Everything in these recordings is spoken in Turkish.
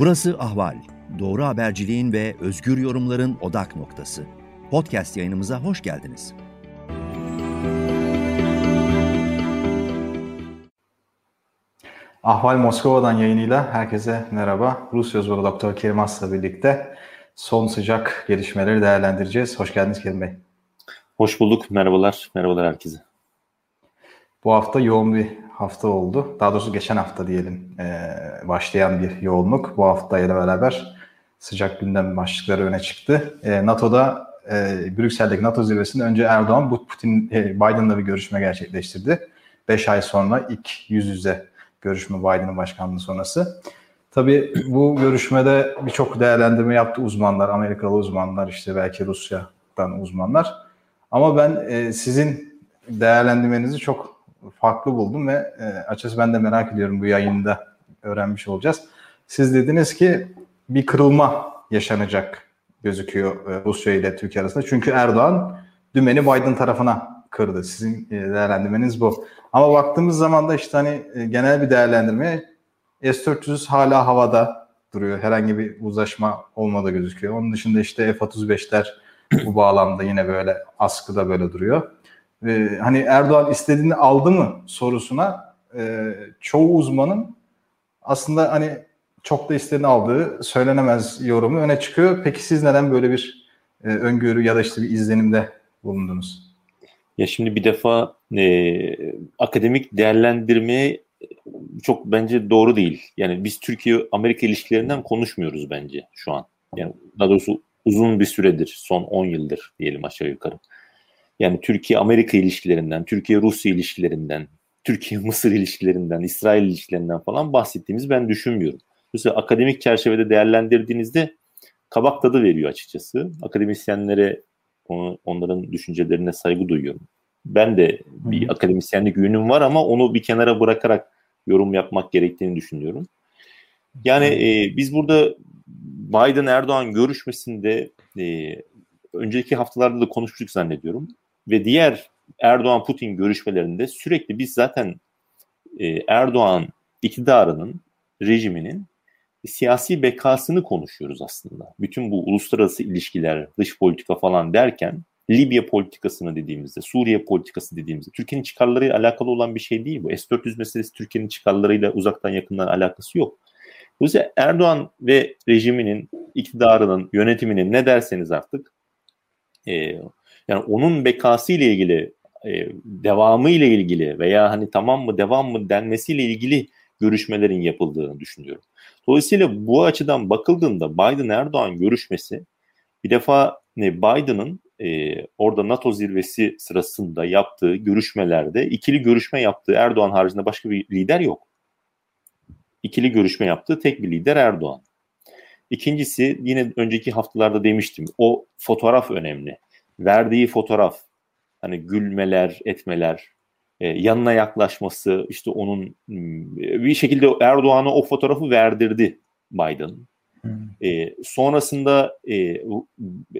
Burası Ahval. Doğru haberciliğin ve özgür yorumların odak noktası. Podcast yayınımıza hoş geldiniz. Ahval Moskova'dan yayınıyla herkese merhaba. Rus yazarı Doktor Kerim As'la birlikte son sıcak gelişmeleri değerlendireceğiz. Hoş geldiniz Kerim Bey. Hoş bulduk. Merhabalar. Merhabalar herkese. Bu hafta yoğun bir hafta oldu. Daha doğrusu geçen hafta diyelim e, başlayan bir yoğunluk. Bu hafta ile beraber sıcak gündem başlıkları öne çıktı. E, NATO'da e, Brüksel'deki NATO zirvesinde önce Erdoğan Putin e, Biden'la bir görüşme gerçekleştirdi. 5 ay sonra ilk yüz yüze görüşme Biden'ın başkanlığı sonrası. Tabii bu görüşmede birçok değerlendirme yaptı uzmanlar, Amerikalı uzmanlar, işte belki Rusya'dan uzmanlar. Ama ben e, sizin değerlendirmenizi çok farklı buldum ve e, açıkçası ben de merak ediyorum bu yayında öğrenmiş olacağız. Siz dediniz ki bir kırılma yaşanacak gözüküyor e, Rusya ile Türkiye arasında. Çünkü Erdoğan dümeni Biden tarafına kırdı. Sizin e, değerlendirmeniz bu. Ama baktığımız zaman da işte hani e, genel bir değerlendirme S-400 hala havada duruyor. Herhangi bir uzlaşma olmadı gözüküyor. Onun dışında işte F-35'ler bu bağlamda yine böyle askıda böyle duruyor e, hani Erdoğan istediğini aldı mı sorusuna e, çoğu uzmanın aslında hani çok da istediğini aldığı söylenemez yorumu öne çıkıyor. Peki siz neden böyle bir e, öngörü ya da işte bir izlenimde bulundunuz? Ya şimdi bir defa e, akademik değerlendirmeye çok bence doğru değil. Yani biz Türkiye-Amerika ilişkilerinden konuşmuyoruz bence şu an. Yani daha doğrusu uzun bir süredir, son 10 yıldır diyelim aşağı yukarı. Yani Türkiye-Amerika ilişkilerinden, Türkiye-Rusya ilişkilerinden, Türkiye-Mısır ilişkilerinden, İsrail ilişkilerinden falan bahsettiğimiz ben düşünmüyorum. Mesela akademik çerçevede değerlendirdiğinizde kabak tadı veriyor açıkçası. Akademisyenlere onların düşüncelerine saygı duyuyorum. Ben de bir akademisyenlik yönüm var ama onu bir kenara bırakarak yorum yapmak gerektiğini düşünüyorum. Yani e, biz burada Biden-Erdoğan görüşmesinde e, önceki haftalarda da konuşmuştuk zannediyorum ve diğer Erdoğan-Putin görüşmelerinde sürekli biz zaten e, Erdoğan iktidarının, rejiminin siyasi bekasını konuşuyoruz aslında. Bütün bu uluslararası ilişkiler, dış politika falan derken Libya politikasını dediğimizde, Suriye politikası dediğimizde Türkiye'nin çıkarlarıyla alakalı olan bir şey değil bu. S-400 meselesi Türkiye'nin çıkarlarıyla uzaktan yakından alakası yok. Dolayısıyla Erdoğan ve rejiminin, iktidarının, yönetiminin ne derseniz artık e, yani onun bekası ile ilgili e, devamı ile ilgili veya hani tamam mı devam mı denmesiyle ilgili görüşmelerin yapıldığını düşünüyorum. Dolayısıyla bu açıdan bakıldığında Biden-Erdoğan görüşmesi bir defa ne Biden'ın e, orada NATO zirvesi sırasında yaptığı görüşmelerde ikili görüşme yaptığı Erdoğan haricinde başka bir lider yok. İkili görüşme yaptığı tek bir lider Erdoğan. İkincisi yine önceki haftalarda demiştim o fotoğraf önemli verdiği fotoğraf hani gülmeler, etmeler, e, yanına yaklaşması işte onun hmm, bir şekilde Erdoğan'a o fotoğrafı verdirdi Biden. Hmm. E, sonrasında e,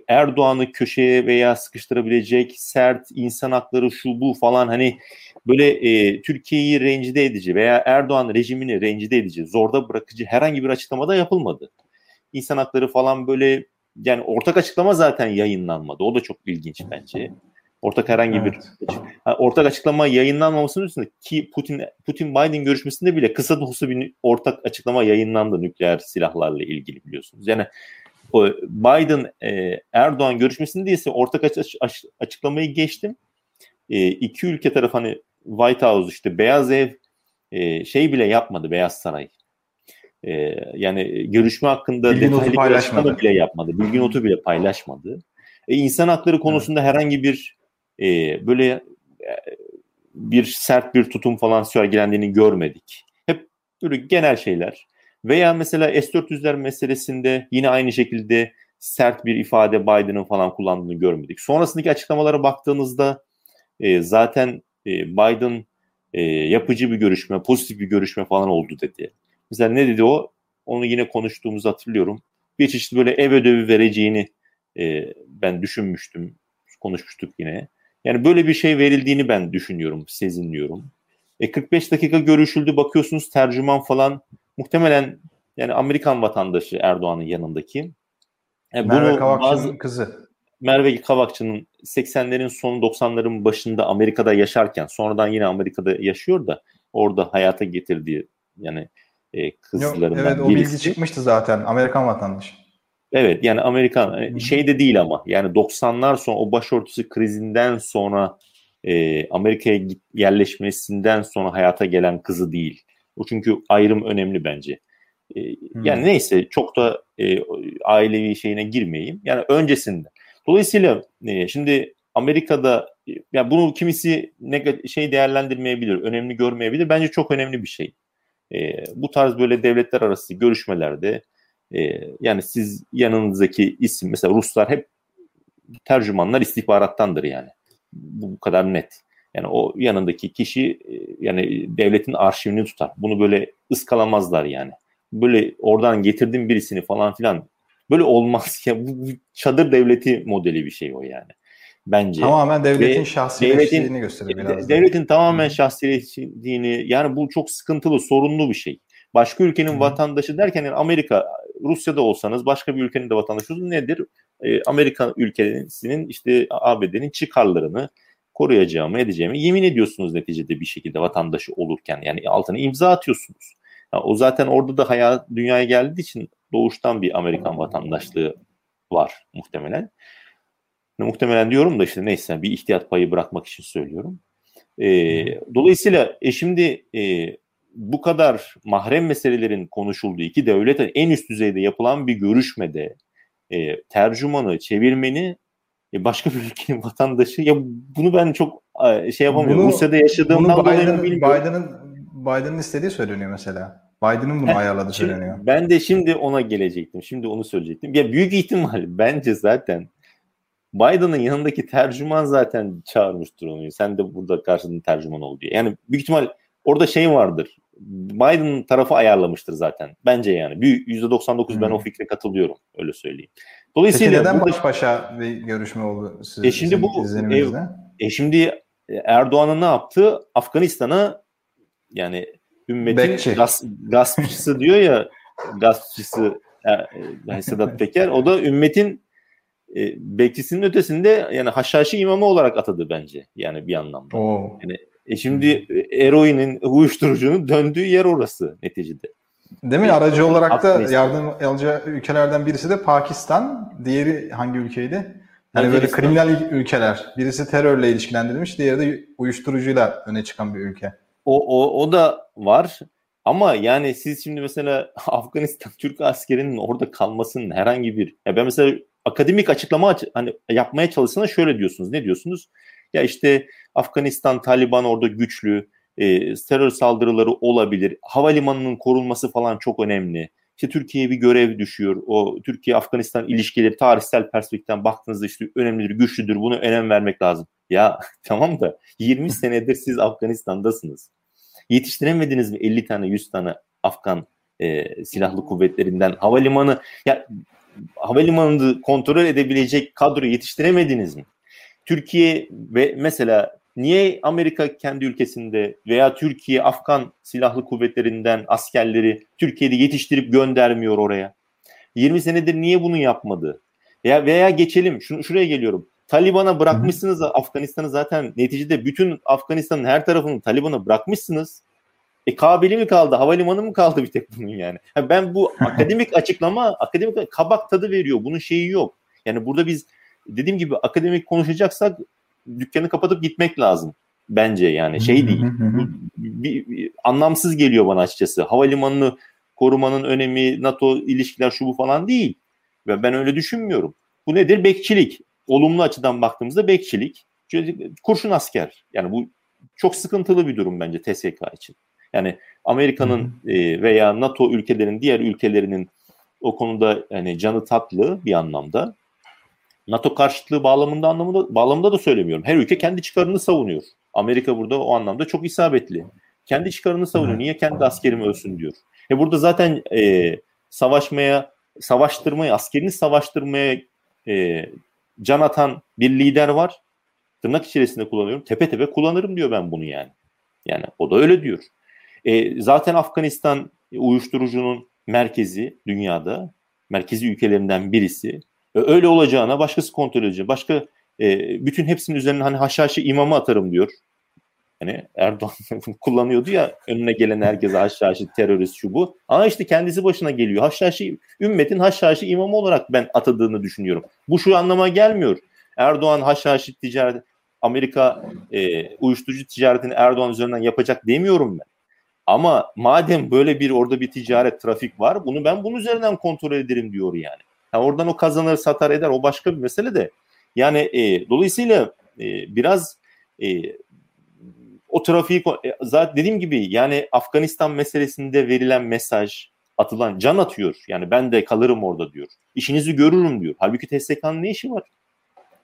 Erdoğan'ı köşeye veya sıkıştırabilecek sert insan hakları şu bu falan hani böyle e, Türkiye'yi rencide edici veya Erdoğan rejimini rencide edici, zorda bırakıcı herhangi bir açıklamada yapılmadı. İnsan hakları falan böyle yani ortak açıklama zaten yayınlanmadı. O da çok ilginç bence. Ortak herhangi evet. bir ortak açıklama yayınlanmamasının üstünde ki Putin Putin Biden görüşmesinde bile kısa da olsa bir ortak açıklama yayınlandı nükleer silahlarla ilgili biliyorsunuz. Yani o Biden e, Erdoğan görüşmesinde ise ortak aç, aç, açıklamayı geçtim. E, iki ülke tarafı hani White House işte Beyaz Ev e, şey bile yapmadı Beyaz Saray. E, yani görüşme hakkında bilgi detaylı açıklama bile yapmadı. Bilgi notu bile paylaşmadı. E, insan hakları konusunda evet. herhangi bir e, böyle e, bir sert bir tutum falan sergilendiğini görmedik. Hep böyle genel şeyler. Veya mesela S-400'ler meselesinde yine aynı şekilde sert bir ifade Biden'ın falan kullandığını görmedik. Sonrasındaki açıklamalara baktığınızda e, zaten e, Biden e, yapıcı bir görüşme, pozitif bir görüşme falan oldu dedi. Mesela ne dedi o? Onu yine konuştuğumuzu hatırlıyorum. Bir çeşit böyle ev ödevi vereceğini e, ben düşünmüştüm. Konuşmuştuk yine. Yani böyle bir şey verildiğini ben düşünüyorum, sezinliyorum. E 45 dakika görüşüldü bakıyorsunuz tercüman falan muhtemelen Yani Amerikan vatandaşı Erdoğan'ın yanındaki. Yani Merve Kavakçı'nın bazı, kızı. Merve Kavakçı'nın 80'lerin sonu 90'ların başında Amerika'da yaşarken sonradan yine Amerika'da yaşıyor da orada hayata getirdiği yani e, kızlarından Yok, Evet o birisi. bilgi çıkmıştı zaten Amerikan vatandaşı. Evet yani Amerikan e, şey de değil ama yani 90'lar sonra o başörtüsü krizinden sonra e, Amerika'ya yerleşmesinden sonra hayata gelen kızı değil. O çünkü ayrım önemli bence. E, hmm. Yani neyse çok da e, ailevi şeyine girmeyeyim. Yani öncesinde. Dolayısıyla e, şimdi Amerika'da e, yani bunu kimisi şey değerlendirmeyebilir, önemli görmeyebilir. Bence çok önemli bir şey. E, bu tarz böyle devletler arası görüşmelerde e, yani siz yanınızdaki isim mesela Ruslar hep tercümanlar istihbarattandır yani. Bu, bu kadar net. Yani o yanındaki kişi e, yani devletin arşivini tutar. Bunu böyle ıskalamazlar yani. Böyle oradan getirdim birisini falan filan. Böyle olmaz ya. Bu, çadır devleti modeli bir şey o yani. Bence. Tamamen devletin şahsiyetçiliğini gösteriyor biraz. Devletin da. tamamen şahsiyetçiliğini yani bu çok sıkıntılı, sorunlu bir şey. Başka ülkenin Hı. vatandaşı derken yani Amerika, Rusya'da olsanız başka bir ülkenin de vatandaşı nedir? Ee, Amerika ülkesinin işte ABD'nin çıkarlarını koruyacağımı, edeceğimi yemin ediyorsunuz neticede bir şekilde vatandaşı olurken. Yani altına imza atıyorsunuz. Yani o zaten orada da hayat dünyaya geldiği için doğuştan bir Amerikan vatandaşlığı var muhtemelen. Muhtemelen diyorum da işte neyse bir ihtiyat payı bırakmak için söylüyorum. E, dolayısıyla e, şimdi e, bu kadar mahrem meselelerin konuşulduğu iki devletin en üst düzeyde yapılan bir görüşmede e, tercümanı, çevirmeni e, başka bir ülkenin vatandaşı ya bunu ben çok e, şey yapamıyorum. Bunu, Rusya'da yaşadığımdan bunu Biden, dolayı bilmiyorum. Biden'ın Biden'ın istediği söyleniyor mesela. Biden'ın bunu ayarladığı söyleniyor. Ben de şimdi ona gelecektim. Şimdi onu söyleyecektim. Ya büyük ihtimal bence zaten Biden'ın yanındaki tercüman zaten çağırmıştır onu. Sen de burada karşında tercüman ol diye. Yani büyük ihtimal orada şey vardır. Biden tarafı ayarlamıştır zaten. Bence yani. Büyük %99 hmm. ben o fikre katılıyorum. Öyle söyleyeyim. Dolayısıyla Peki neden baş başa bir görüşme oldu siz, e şimdi bu e, e şimdi Erdoğan'ın ne yaptı? Afganistan'a yani ümmetin gas, gaspçısı diyor ya gaspçısı e, Sedat Peker o da ümmetin e, bekçisinin ötesinde yani haşhaşi imamı olarak atadı bence yani bir anlamda. Oo. Yani e şimdi eroinin uyuşturucunun döndüğü yer orası neticede. Değil mi? Aracı olarak da yardım alacağı ülkelerden birisi de Pakistan. Diğeri hangi ülkeydi? Yani böyle kriminal ülkeler. Birisi terörle ilişkilendirilmiş, diğeri de uyuşturucuyla öne çıkan bir ülke. O, o, o da var. Ama yani siz şimdi mesela Afganistan Türk askerinin orada kalmasının herhangi bir ya ben mesela akademik açıklama hani yapmaya çalışsana şöyle diyorsunuz. Ne diyorsunuz? Ya işte Afganistan Taliban orada güçlü, e, terör saldırıları olabilir. Havalimanının korunması falan çok önemli. İşte Türkiye'ye bir görev düşüyor. O Türkiye-Afganistan ilişkileri tarihsel perspektiften baktığınızda işte önemlidir, güçlüdür. Bunu önem vermek lazım. Ya tamam da 20 senedir siz Afganistan'dasınız. Yetiştiremediniz mi 50 tane 100 tane Afgan e, silahlı kuvvetlerinden havalimanı ya havalimanını kontrol edebilecek kadro yetiştiremediniz mi? Türkiye ve mesela niye Amerika kendi ülkesinde veya Türkiye Afgan silahlı kuvvetlerinden askerleri Türkiye'de yetiştirip göndermiyor oraya? 20 senedir niye bunu yapmadı? Veya veya geçelim şunu şuraya geliyorum. Taliban'a bırakmışsınız Afganistan'ı zaten neticede bütün Afganistan'ın her tarafını Taliban'a bırakmışsınız. E kabili mi kaldı? Havalimanı mı kaldı bir tek bunun yani? yani ben bu akademik açıklama akademik kabak tadı veriyor. Bunun şeyi yok. Yani burada biz dediğim gibi akademik konuşacaksak dükkanı kapatıp gitmek lazım bence yani şey değil. bir, bir, anlamsız geliyor bana açıkçası. Havalimanını korumanın önemi, NATO ilişkiler şu bu falan değil. Ve ben öyle düşünmüyorum. Bu nedir? Bekçilik. Olumlu açıdan baktığımızda bekçilik. Kurşun asker. Yani bu çok sıkıntılı bir durum bence TSK için. Yani Amerika'nın e, veya NATO ülkelerinin diğer ülkelerinin o konuda yani canı tatlı bir anlamda. NATO karşıtlığı bağlamında anlamında bağlamında da söylemiyorum. Her ülke kendi çıkarını savunuyor. Amerika burada o anlamda çok isabetli. Kendi çıkarını savunuyor. Niye kendi askerim ölsün diyor. E burada zaten e, savaşmaya, savaştırmaya, askerini savaştırmaya e, can atan bir lider var. Tırnak içerisinde kullanıyorum. Tepe tepe kullanırım diyor ben bunu yani. Yani o da öyle diyor. E, zaten Afganistan uyuşturucunun merkezi dünyada, merkezi ülkelerinden birisi. Öyle olacağına başkası kontrol edecek. Başka e, bütün hepsinin üzerine hani haşhaşi imamı atarım diyor. Hani Erdoğan kullanıyordu ya önüne gelen herkese haşhaşi terörist şu bu. Ama işte kendisi başına geliyor. Haşhaşi ümmetin haşhaşi imamı olarak ben atadığını düşünüyorum. Bu şu anlama gelmiyor. Erdoğan haşhaşi ticaret Amerika e, uyuşturucu ticaretini Erdoğan üzerinden yapacak demiyorum ben. Ama madem böyle bir orada bir ticaret, trafik var bunu ben bunun üzerinden kontrol ederim diyor yani. yani oradan o kazanır, satar eder o başka bir mesele de. Yani e, dolayısıyla e, biraz e, o trafiği e, zaten dediğim gibi yani Afganistan meselesinde verilen mesaj atılan can atıyor. Yani ben de kalırım orada diyor. İşinizi görürüm diyor. Halbuki TSK'nın ne işi var?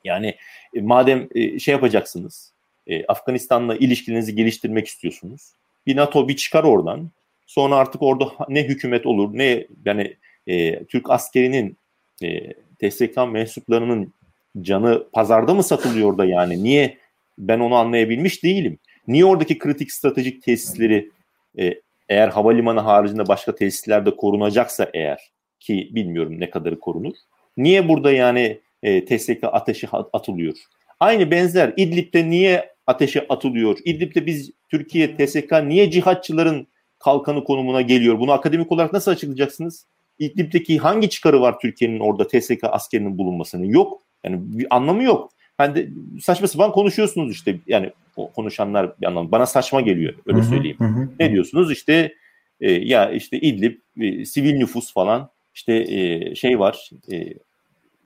Yani e, madem e, şey yapacaksınız, e, Afganistan'la ilişkilerinizi geliştirmek istiyorsunuz. Bir NATO bir çıkar oradan. Sonra artık orada ne hükümet olur ne yani e, Türk askerinin e, TSK mensuplarının canı pazarda mı satılıyor da yani niye ben onu anlayabilmiş değilim. Niye oradaki kritik stratejik tesisleri e, eğer havalimanı haricinde başka tesislerde korunacaksa eğer ki bilmiyorum ne kadarı korunur. Niye burada yani e, TSK ateşi atılıyor? Aynı benzer İdlib'de niye ateşe atılıyor? İdlib'de biz Türkiye TSK niye cihatçıların kalkanı konumuna geliyor? Bunu akademik olarak nasıl açıklayacaksınız? İdlib'deki hangi çıkarı var Türkiye'nin orada TSK askerinin bulunmasının? Yok. Yani bir anlamı yok. Hani de saçma sapan konuşuyorsunuz işte yani konuşanlar bir anlamda bana saçma geliyor öyle söyleyeyim. Hı hı. Ne diyorsunuz işte e, ya işte İdlib e, sivil nüfus falan işte e, şey var e,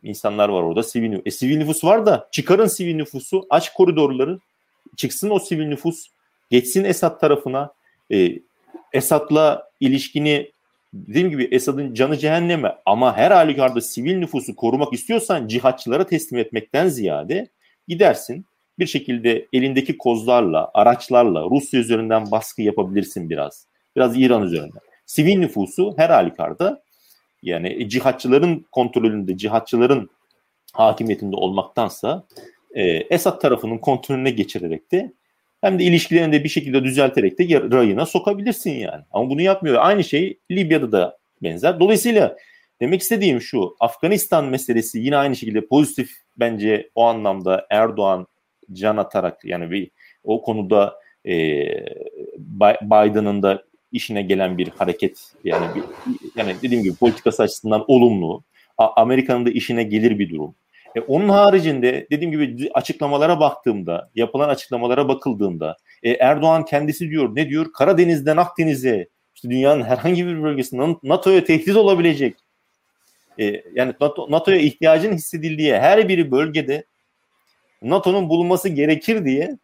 insanlar var orada sivil nüfus. E, sivil nüfus var da çıkarın sivil nüfusu aç koridorları çıksın o sivil nüfus geçsin Esad tarafına e, Esad'la ilişkini dediğim gibi Esad'ın canı cehenneme ama her halükarda sivil nüfusu korumak istiyorsan cihatçılara teslim etmekten ziyade gidersin bir şekilde elindeki kozlarla, araçlarla Rusya üzerinden baskı yapabilirsin biraz. Biraz İran üzerinden. Sivil nüfusu her halükarda yani cihatçıların kontrolünde, cihatçıların hakimiyetinde olmaktansa e, Esad tarafının kontrolüne geçirerek de hem de ilişkilerini de bir şekilde düzelterek de rayına sokabilirsin yani. Ama bunu yapmıyor. Aynı şey Libya'da da benzer. Dolayısıyla demek istediğim şu Afganistan meselesi yine aynı şekilde pozitif bence o anlamda Erdoğan can atarak yani bir o konuda e, Biden'ın da işine gelen bir hareket yani bir, yani dediğim gibi politikası açısından olumlu. Amerika'nın da işine gelir bir durum. E, onun haricinde dediğim gibi açıklamalara baktığımda, yapılan açıklamalara bakıldığında e, Erdoğan kendisi diyor ne diyor? Karadeniz'den Akdeniz'e işte dünyanın herhangi bir bölgesinde NATO'ya tehdit olabilecek e, yani NATO, NATO'ya ihtiyacın hissedildiği her bir bölgede NATO'nun bulunması gerekir diye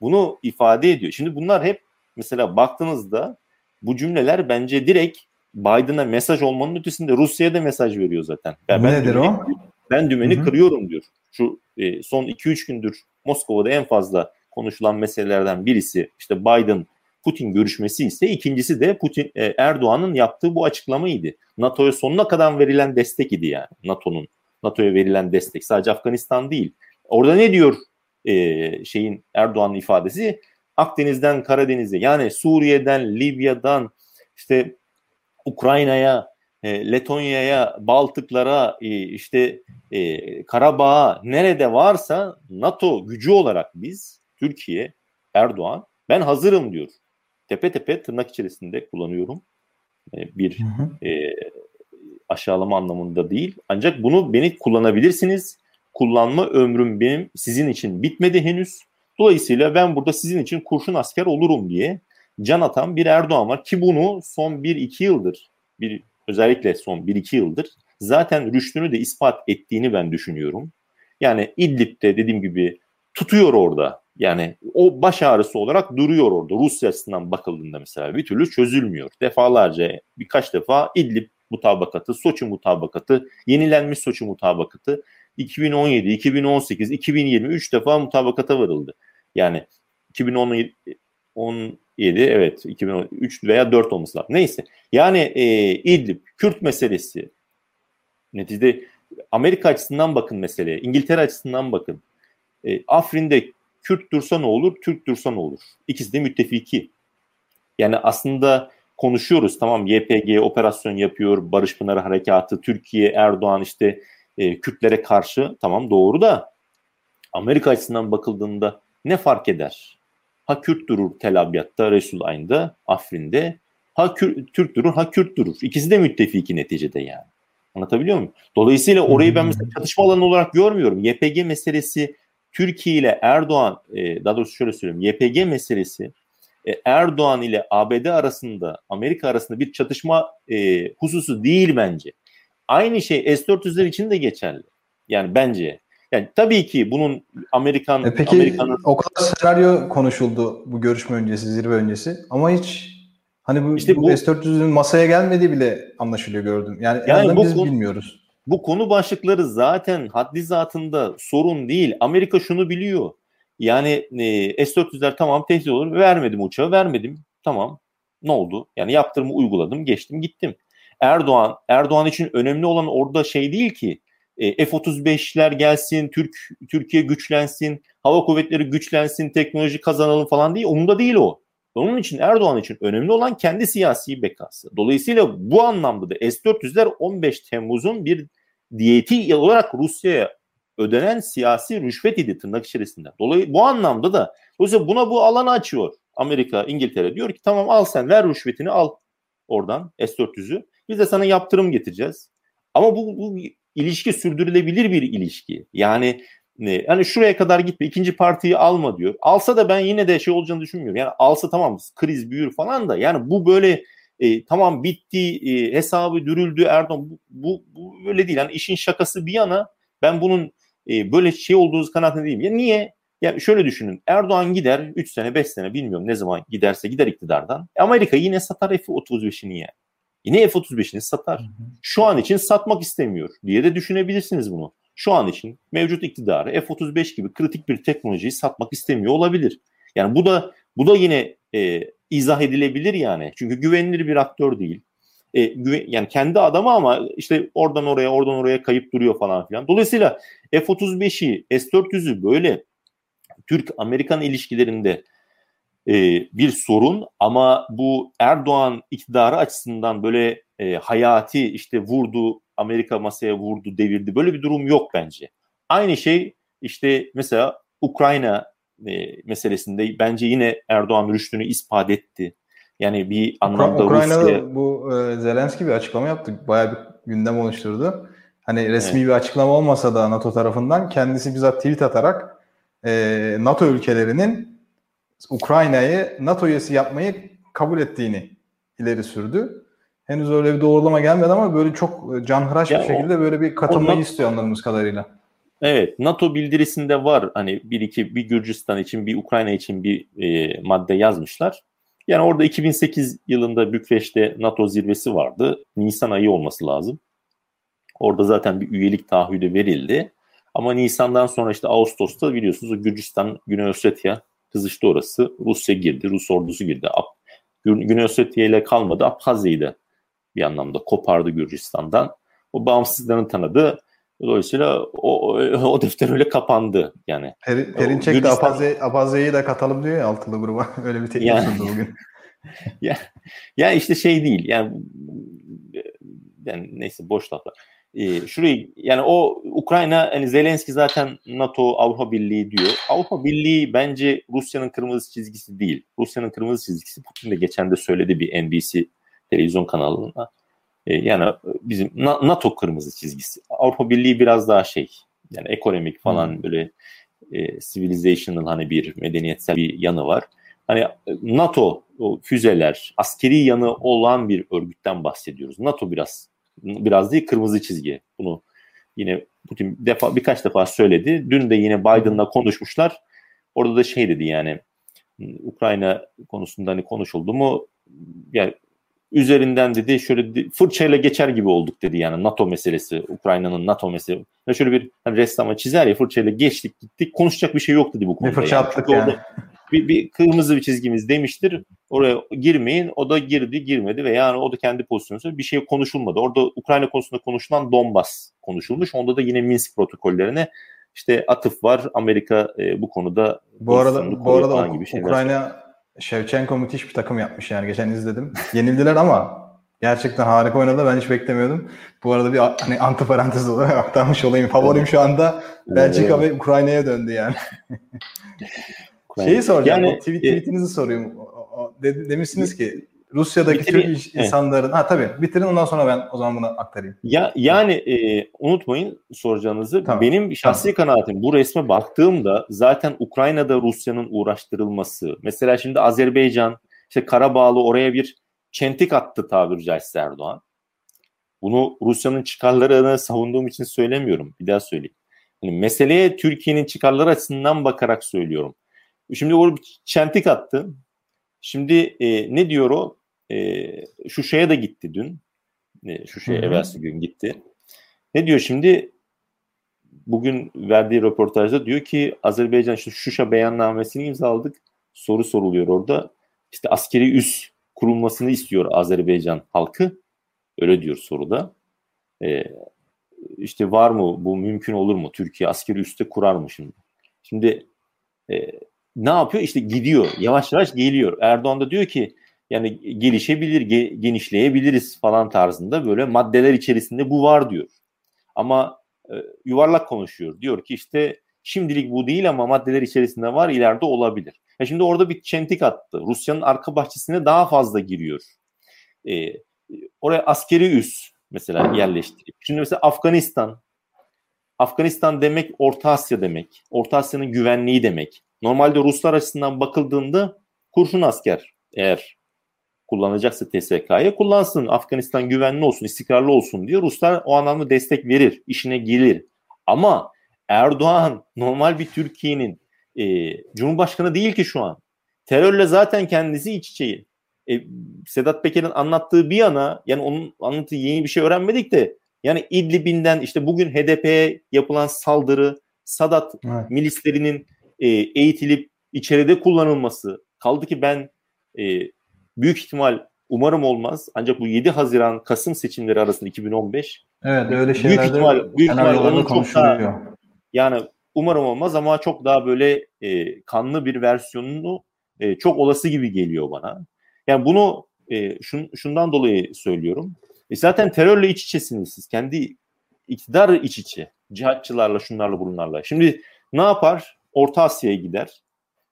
bunu ifade ediyor. Şimdi bunlar hep mesela baktığınızda bu cümleler bence direkt Biden'a mesaj olmanın ötesinde Rusya'ya da mesaj veriyor zaten. Yani ben nedir o? Ben dümeni Hı-hı. kırıyorum diyor. Şu e, son 2-3 gündür Moskova'da en fazla konuşulan meselelerden birisi işte Biden Putin görüşmesi ise ikincisi de Putin e, Erdoğan'ın yaptığı bu açıklamaydı. NATO'ya sonuna kadar verilen destek idi yani. NATO'nun NATO'ya verilen destek sadece Afganistan değil. Orada ne diyor e, şeyin Erdoğan'ın ifadesi? Akdeniz'den Karadeniz'e yani Suriye'den, Libya'dan işte Ukrayna'ya, e, Letonya'ya, Baltıklara, e, işte e, Karabağ'a nerede varsa NATO gücü olarak biz Türkiye, Erdoğan ben hazırım diyor. Tepe tepe tırnak içerisinde kullanıyorum. E, bir hı hı. E, aşağılama anlamında değil. Ancak bunu beni kullanabilirsiniz kullanma ömrüm benim sizin için bitmedi henüz. Dolayısıyla ben burada sizin için kurşun asker olurum diye can atan bir Erdoğan var ki bunu son 1-2 yıldır bir özellikle son 1-2 yıldır zaten rüştünü de ispat ettiğini ben düşünüyorum. Yani İdlib'de dediğim gibi tutuyor orada. Yani o baş ağrısı olarak duruyor orada. Rusya açısından bakıldığında mesela bir türlü çözülmüyor. Defalarca birkaç defa İdlib mutabakatı, Soçi mutabakatı, yenilenmiş Soçi mutabakatı 2017, 2018, 2020 3 defa mutabakata varıldı. Yani 2017 evet 2003 veya 4 olması lazım. Neyse. Yani e, İdlib, Kürt meselesi neticede Amerika açısından bakın meseleye, İngiltere açısından bakın. E, Afrin'de Kürt dursa ne olur, Türk dursa ne olur? İkisi de müttefiki. Yani aslında konuşuyoruz. Tamam YPG operasyon yapıyor, Barış Pınarı Harekatı, Türkiye, Erdoğan işte e, Kürtlere karşı tamam doğru da Amerika açısından bakıldığında ne fark eder? Ha Kürt durur Tel Abyad'da, Resul Ayn'da, Afrin'de. Ha Kür, Türk durur, ha Kürt durur. İkisi de müttefiki neticede yani. Anlatabiliyor muyum? Dolayısıyla orayı ben mesela çatışma alanı olarak görmüyorum. YPG meselesi Türkiye ile Erdoğan, e, daha doğrusu şöyle söyleyeyim. YPG meselesi e, Erdoğan ile ABD arasında, Amerika arasında bir çatışma e, hususu değil bence. Aynı şey S-400'ler için de geçerli. Yani bence. Yani tabii ki bunun Amerikan e peki Amerikan'ın... o kadar senaryo konuşuldu bu görüşme öncesi, zirve öncesi ama hiç hani bu, işte bu, bu S-400'ün masaya gelmediği bile anlaşılıyor gördüm. Yani, yani bu biz konu, bilmiyoruz. Bu konu başlıkları zaten haddi zatında sorun değil. Amerika şunu biliyor. Yani e, S-400'ler tamam tehdit olur. Vermedim uçağı, vermedim. Tamam. Ne oldu? Yani yaptırımı uyguladım, geçtim, gittim. Erdoğan, Erdoğan için önemli olan orada şey değil ki e, F-35'ler gelsin, Türk Türkiye güçlensin, hava kuvvetleri güçlensin, teknoloji kazanalım falan değil. Onun da değil o. Onun için Erdoğan için önemli olan kendi siyasi bekası. Dolayısıyla bu anlamda da S-400'ler 15 Temmuz'un bir diyeti olarak Rusya'ya ödenen siyasi rüşvet idi tırnak içerisinde. Dolayısıyla bu anlamda da dolayısıyla buna bu alanı açıyor. Amerika, İngiltere diyor ki tamam al sen ver rüşvetini al oradan S-400'ü. Biz de sana yaptırım getireceğiz. Ama bu, bu ilişki sürdürülebilir bir ilişki. Yani ne, hani şuraya kadar gitme ikinci partiyi alma diyor. Alsa da ben yine de şey olacağını düşünmüyorum. Yani alsa tamam kriz büyür falan da yani bu böyle e, tamam bitti e, hesabı dürüldü Erdoğan bu, bu, bu böyle değil. Yani işin şakası bir yana ben bunun e, böyle şey olduğunuz kanaatinde değilim. Ya niye? Yani şöyle düşünün. Erdoğan gider 3 sene 5 sene bilmiyorum ne zaman giderse gider iktidardan. Amerika yine satar F-35'ini yani. Yine F-35'ini satar. Şu an için satmak istemiyor diye de düşünebilirsiniz bunu. Şu an için mevcut iktidarı F-35 gibi kritik bir teknolojiyi satmak istemiyor olabilir. Yani bu da bu da yine e, izah edilebilir yani. Çünkü güvenilir bir aktör değil. E, güven, yani kendi adamı ama işte oradan oraya oradan oraya kayıp duruyor falan filan. Dolayısıyla F-35'i S-400'ü böyle Türk-Amerikan ilişkilerinde e, bir sorun ama bu Erdoğan iktidarı açısından böyle e, hayati işte vurdu Amerika masaya vurdu devirdi böyle bir durum yok bence. Aynı şey işte mesela Ukrayna e, meselesinde bence yine Erdoğan rüştünü ispat etti. Yani bir anlamda Ukrayna'da Rusya... bu e, Zelenski bir açıklama yaptı. Bayağı bir gündem oluşturdu. Hani resmi evet. bir açıklama olmasa da NATO tarafından kendisi bizzat tweet atarak e, NATO ülkelerinin Ukrayna'yı NATO üyesi yapmayı kabul ettiğini ileri sürdü. Henüz öyle bir doğrulama gelmedi ama böyle çok canhıraş ya bir şekilde böyle bir katılmayı istiyor anladığımız kadarıyla. Evet, NATO bildirisinde var hani bir iki bir Gürcistan için bir Ukrayna için bir e, madde yazmışlar. Yani orada 2008 yılında Bükreş'te NATO zirvesi vardı. Nisan ayı olması lazım. Orada zaten bir üyelik taahhüdü verildi. Ama Nisan'dan sonra işte Ağustos'ta biliyorsunuz Gürcistan, Güney Ossetya kızıştı orası. Rusya girdi, Rus ordusu girdi. Güney Ossetya ile kalmadı. Abhazya'yı da bir anlamda kopardı Gürcistan'dan. O bağımsızlığını tanıdı. Dolayısıyla o, o defter öyle kapandı yani. Per, Perinçek Gürcistan... de Apazya'yı da katalım diyor ya altılı gruba. öyle bir teklif yani, sundu bugün. ya, ya işte şey değil yani yani neyse boş laflar. Ee, şurayı yani o Ukrayna hani Zelenski zaten NATO Avrupa Birliği diyor. Avrupa Birliği bence Rusya'nın kırmızı çizgisi değil. Rusya'nın kırmızı çizgisi Putin de geçen de söyledi bir NBC televizyon kanalına. Ee, yani bizim NATO kırmızı çizgisi. Avrupa Birliği biraz daha şey yani ekonomik falan hmm. böyle e, civilizational hani bir medeniyetsel bir yanı var. Hani NATO o füzeler, askeri yanı olan bir örgütten bahsediyoruz. NATO biraz biraz değil kırmızı çizgi. Bunu yine Putin defa birkaç defa söyledi. Dün de yine Biden'la konuşmuşlar. Orada da şey dedi yani Ukrayna konusunda hani konuşuldu mu yani üzerinden dedi şöyle fırçayla geçer gibi olduk dedi yani NATO meselesi Ukrayna'nın NATO meselesi. Yani şöyle bir hani ressama çizer ya fırçayla geçtik gittik konuşacak bir şey yok dedi bu konuda. Bir fırça yani. attık yani. Orada bir, bir kırmızı bir çizgimiz demiştir. Oraya girmeyin. O da girdi girmedi ve yani o da kendi pozisyonu bir şey konuşulmadı. Orada Ukrayna konusunda konuşulan Donbas konuşulmuş. Onda da yine Minsk protokollerine işte atıf var. Amerika e, bu konuda bu arada bu arada gibi Ukrayna Shevchenko müthiş bir takım yapmış yani geçen izledim. Yenildiler ama gerçekten harika oynadı. Ben hiç beklemiyordum. Bu arada bir hani antiparantez olarak aktarmış olayım. Favorim şu anda Belçika ve Ukrayna'ya döndü yani. Şeyi soracağım. Yani, tweet, e, tweetinizi sorayım. De, demişsiniz ki Rusya'daki Türk insanların ha tabii bitirin ondan sonra ben o zaman bunu aktarayım. Ya yani e, unutmayın soracağınızı. Tamam. Benim şahsi tamam. kanaatim bu resme baktığımda zaten Ukrayna'da Rusya'nın uğraştırılması. Mesela şimdi Azerbaycan işte Karabağlı oraya bir çentik attı tabiri caizse Erdoğan. Bunu Rusya'nın çıkarlarını savunduğum için söylemiyorum. Bir daha söyleyeyim. Yani meseleye Türkiye'nin çıkarları açısından bakarak söylüyorum. Şimdi o çentik attı. Şimdi e, ne diyor o? E, şeye de gitti dün. E, Şuşa'ya evvelsi gün gitti. Ne diyor şimdi? Bugün verdiği röportajda diyor ki Azerbaycan şu Şuşa beyannamesini imzaladık. Soru soruluyor orada. İşte askeri üs kurulmasını istiyor Azerbaycan halkı. Öyle diyor soruda. E, işte var mı bu mümkün olur mu? Türkiye askeri üste kurar mı şimdi? Şimdi e, ne yapıyor? İşte gidiyor. Yavaş yavaş geliyor. Erdoğan da diyor ki yani gelişebilir, ge, genişleyebiliriz falan tarzında böyle maddeler içerisinde bu var diyor. Ama e, yuvarlak konuşuyor. Diyor ki işte şimdilik bu değil ama maddeler içerisinde var ileride olabilir. Ya şimdi orada bir çentik attı. Rusya'nın arka bahçesine daha fazla giriyor. E, oraya askeri üs mesela yerleştirip. Şimdi mesela Afganistan. Afganistan demek Orta Asya demek. Orta Asya'nın güvenliği demek. Normalde Ruslar açısından bakıldığında kurşun asker eğer kullanacaksa TSK'yı kullansın. Afganistan güvenli olsun, istikrarlı olsun diyor. Ruslar o anlamda destek verir, işine gelir. Ama Erdoğan normal bir Türkiye'nin e, Cumhurbaşkanı değil ki şu an. Terörle zaten kendisi iç içeyi. E, Sedat Peker'in anlattığı bir yana yani onun anlattığı yeni bir şey öğrenmedik de yani İdlib'inden işte bugün HDP'ye yapılan saldırı, Sadat evet. milislerinin e, eğitilip içeride kullanılması. Kaldı ki ben e, büyük ihtimal umarım olmaz. Ancak bu 7 Haziran Kasım seçimleri arasında 2015 Evet öyle şeyler büyük ihtimal, büyük ihtimal onun çok daha yani umarım olmaz ama çok daha böyle e, kanlı bir versiyonunu e, çok olası gibi geliyor bana. Yani bunu e, şun, şundan dolayı söylüyorum. E, zaten terörle iç içesiniz siz. Kendi iktidar iç içe. Cihatçılarla, şunlarla, bunlarla. Şimdi ne yapar? Orta Asya'ya gider.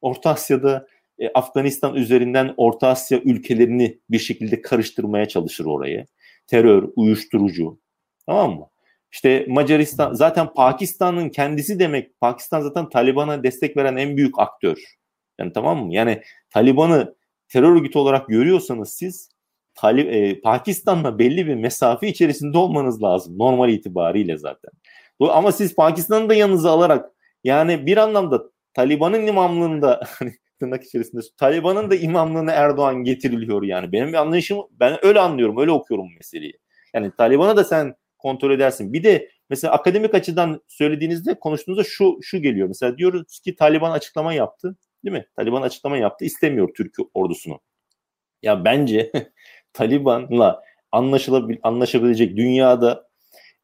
Orta Asya'da e, Afganistan üzerinden Orta Asya ülkelerini bir şekilde karıştırmaya çalışır orayı. Terör, uyuşturucu. Tamam mı? İşte Macaristan zaten Pakistan'ın kendisi demek. Pakistan zaten Taliban'a destek veren en büyük aktör. Yani tamam mı? Yani Taliban'ı terör örgütü olarak görüyorsanız siz Talib, e, Pakistan'la belli bir mesafe içerisinde olmanız lazım normal itibariyle zaten. Ama siz Pakistan'ı da yanınıza alarak yani bir anlamda Taliban'ın imamlığında hani tırnak içerisinde Taliban'ın da imamlığına Erdoğan getiriliyor yani. Benim bir anlayışım ben öyle anlıyorum, öyle okuyorum meseleyi. Yani Taliban'a da sen kontrol edersin. Bir de mesela akademik açıdan söylediğinizde konuştuğunuzda şu şu geliyor. Mesela diyoruz ki Taliban açıklama yaptı. Değil mi? Taliban açıklama yaptı. istemiyor Türk ordusunu. Ya bence Taliban'la anlaşılabil, anlaşabilecek dünyada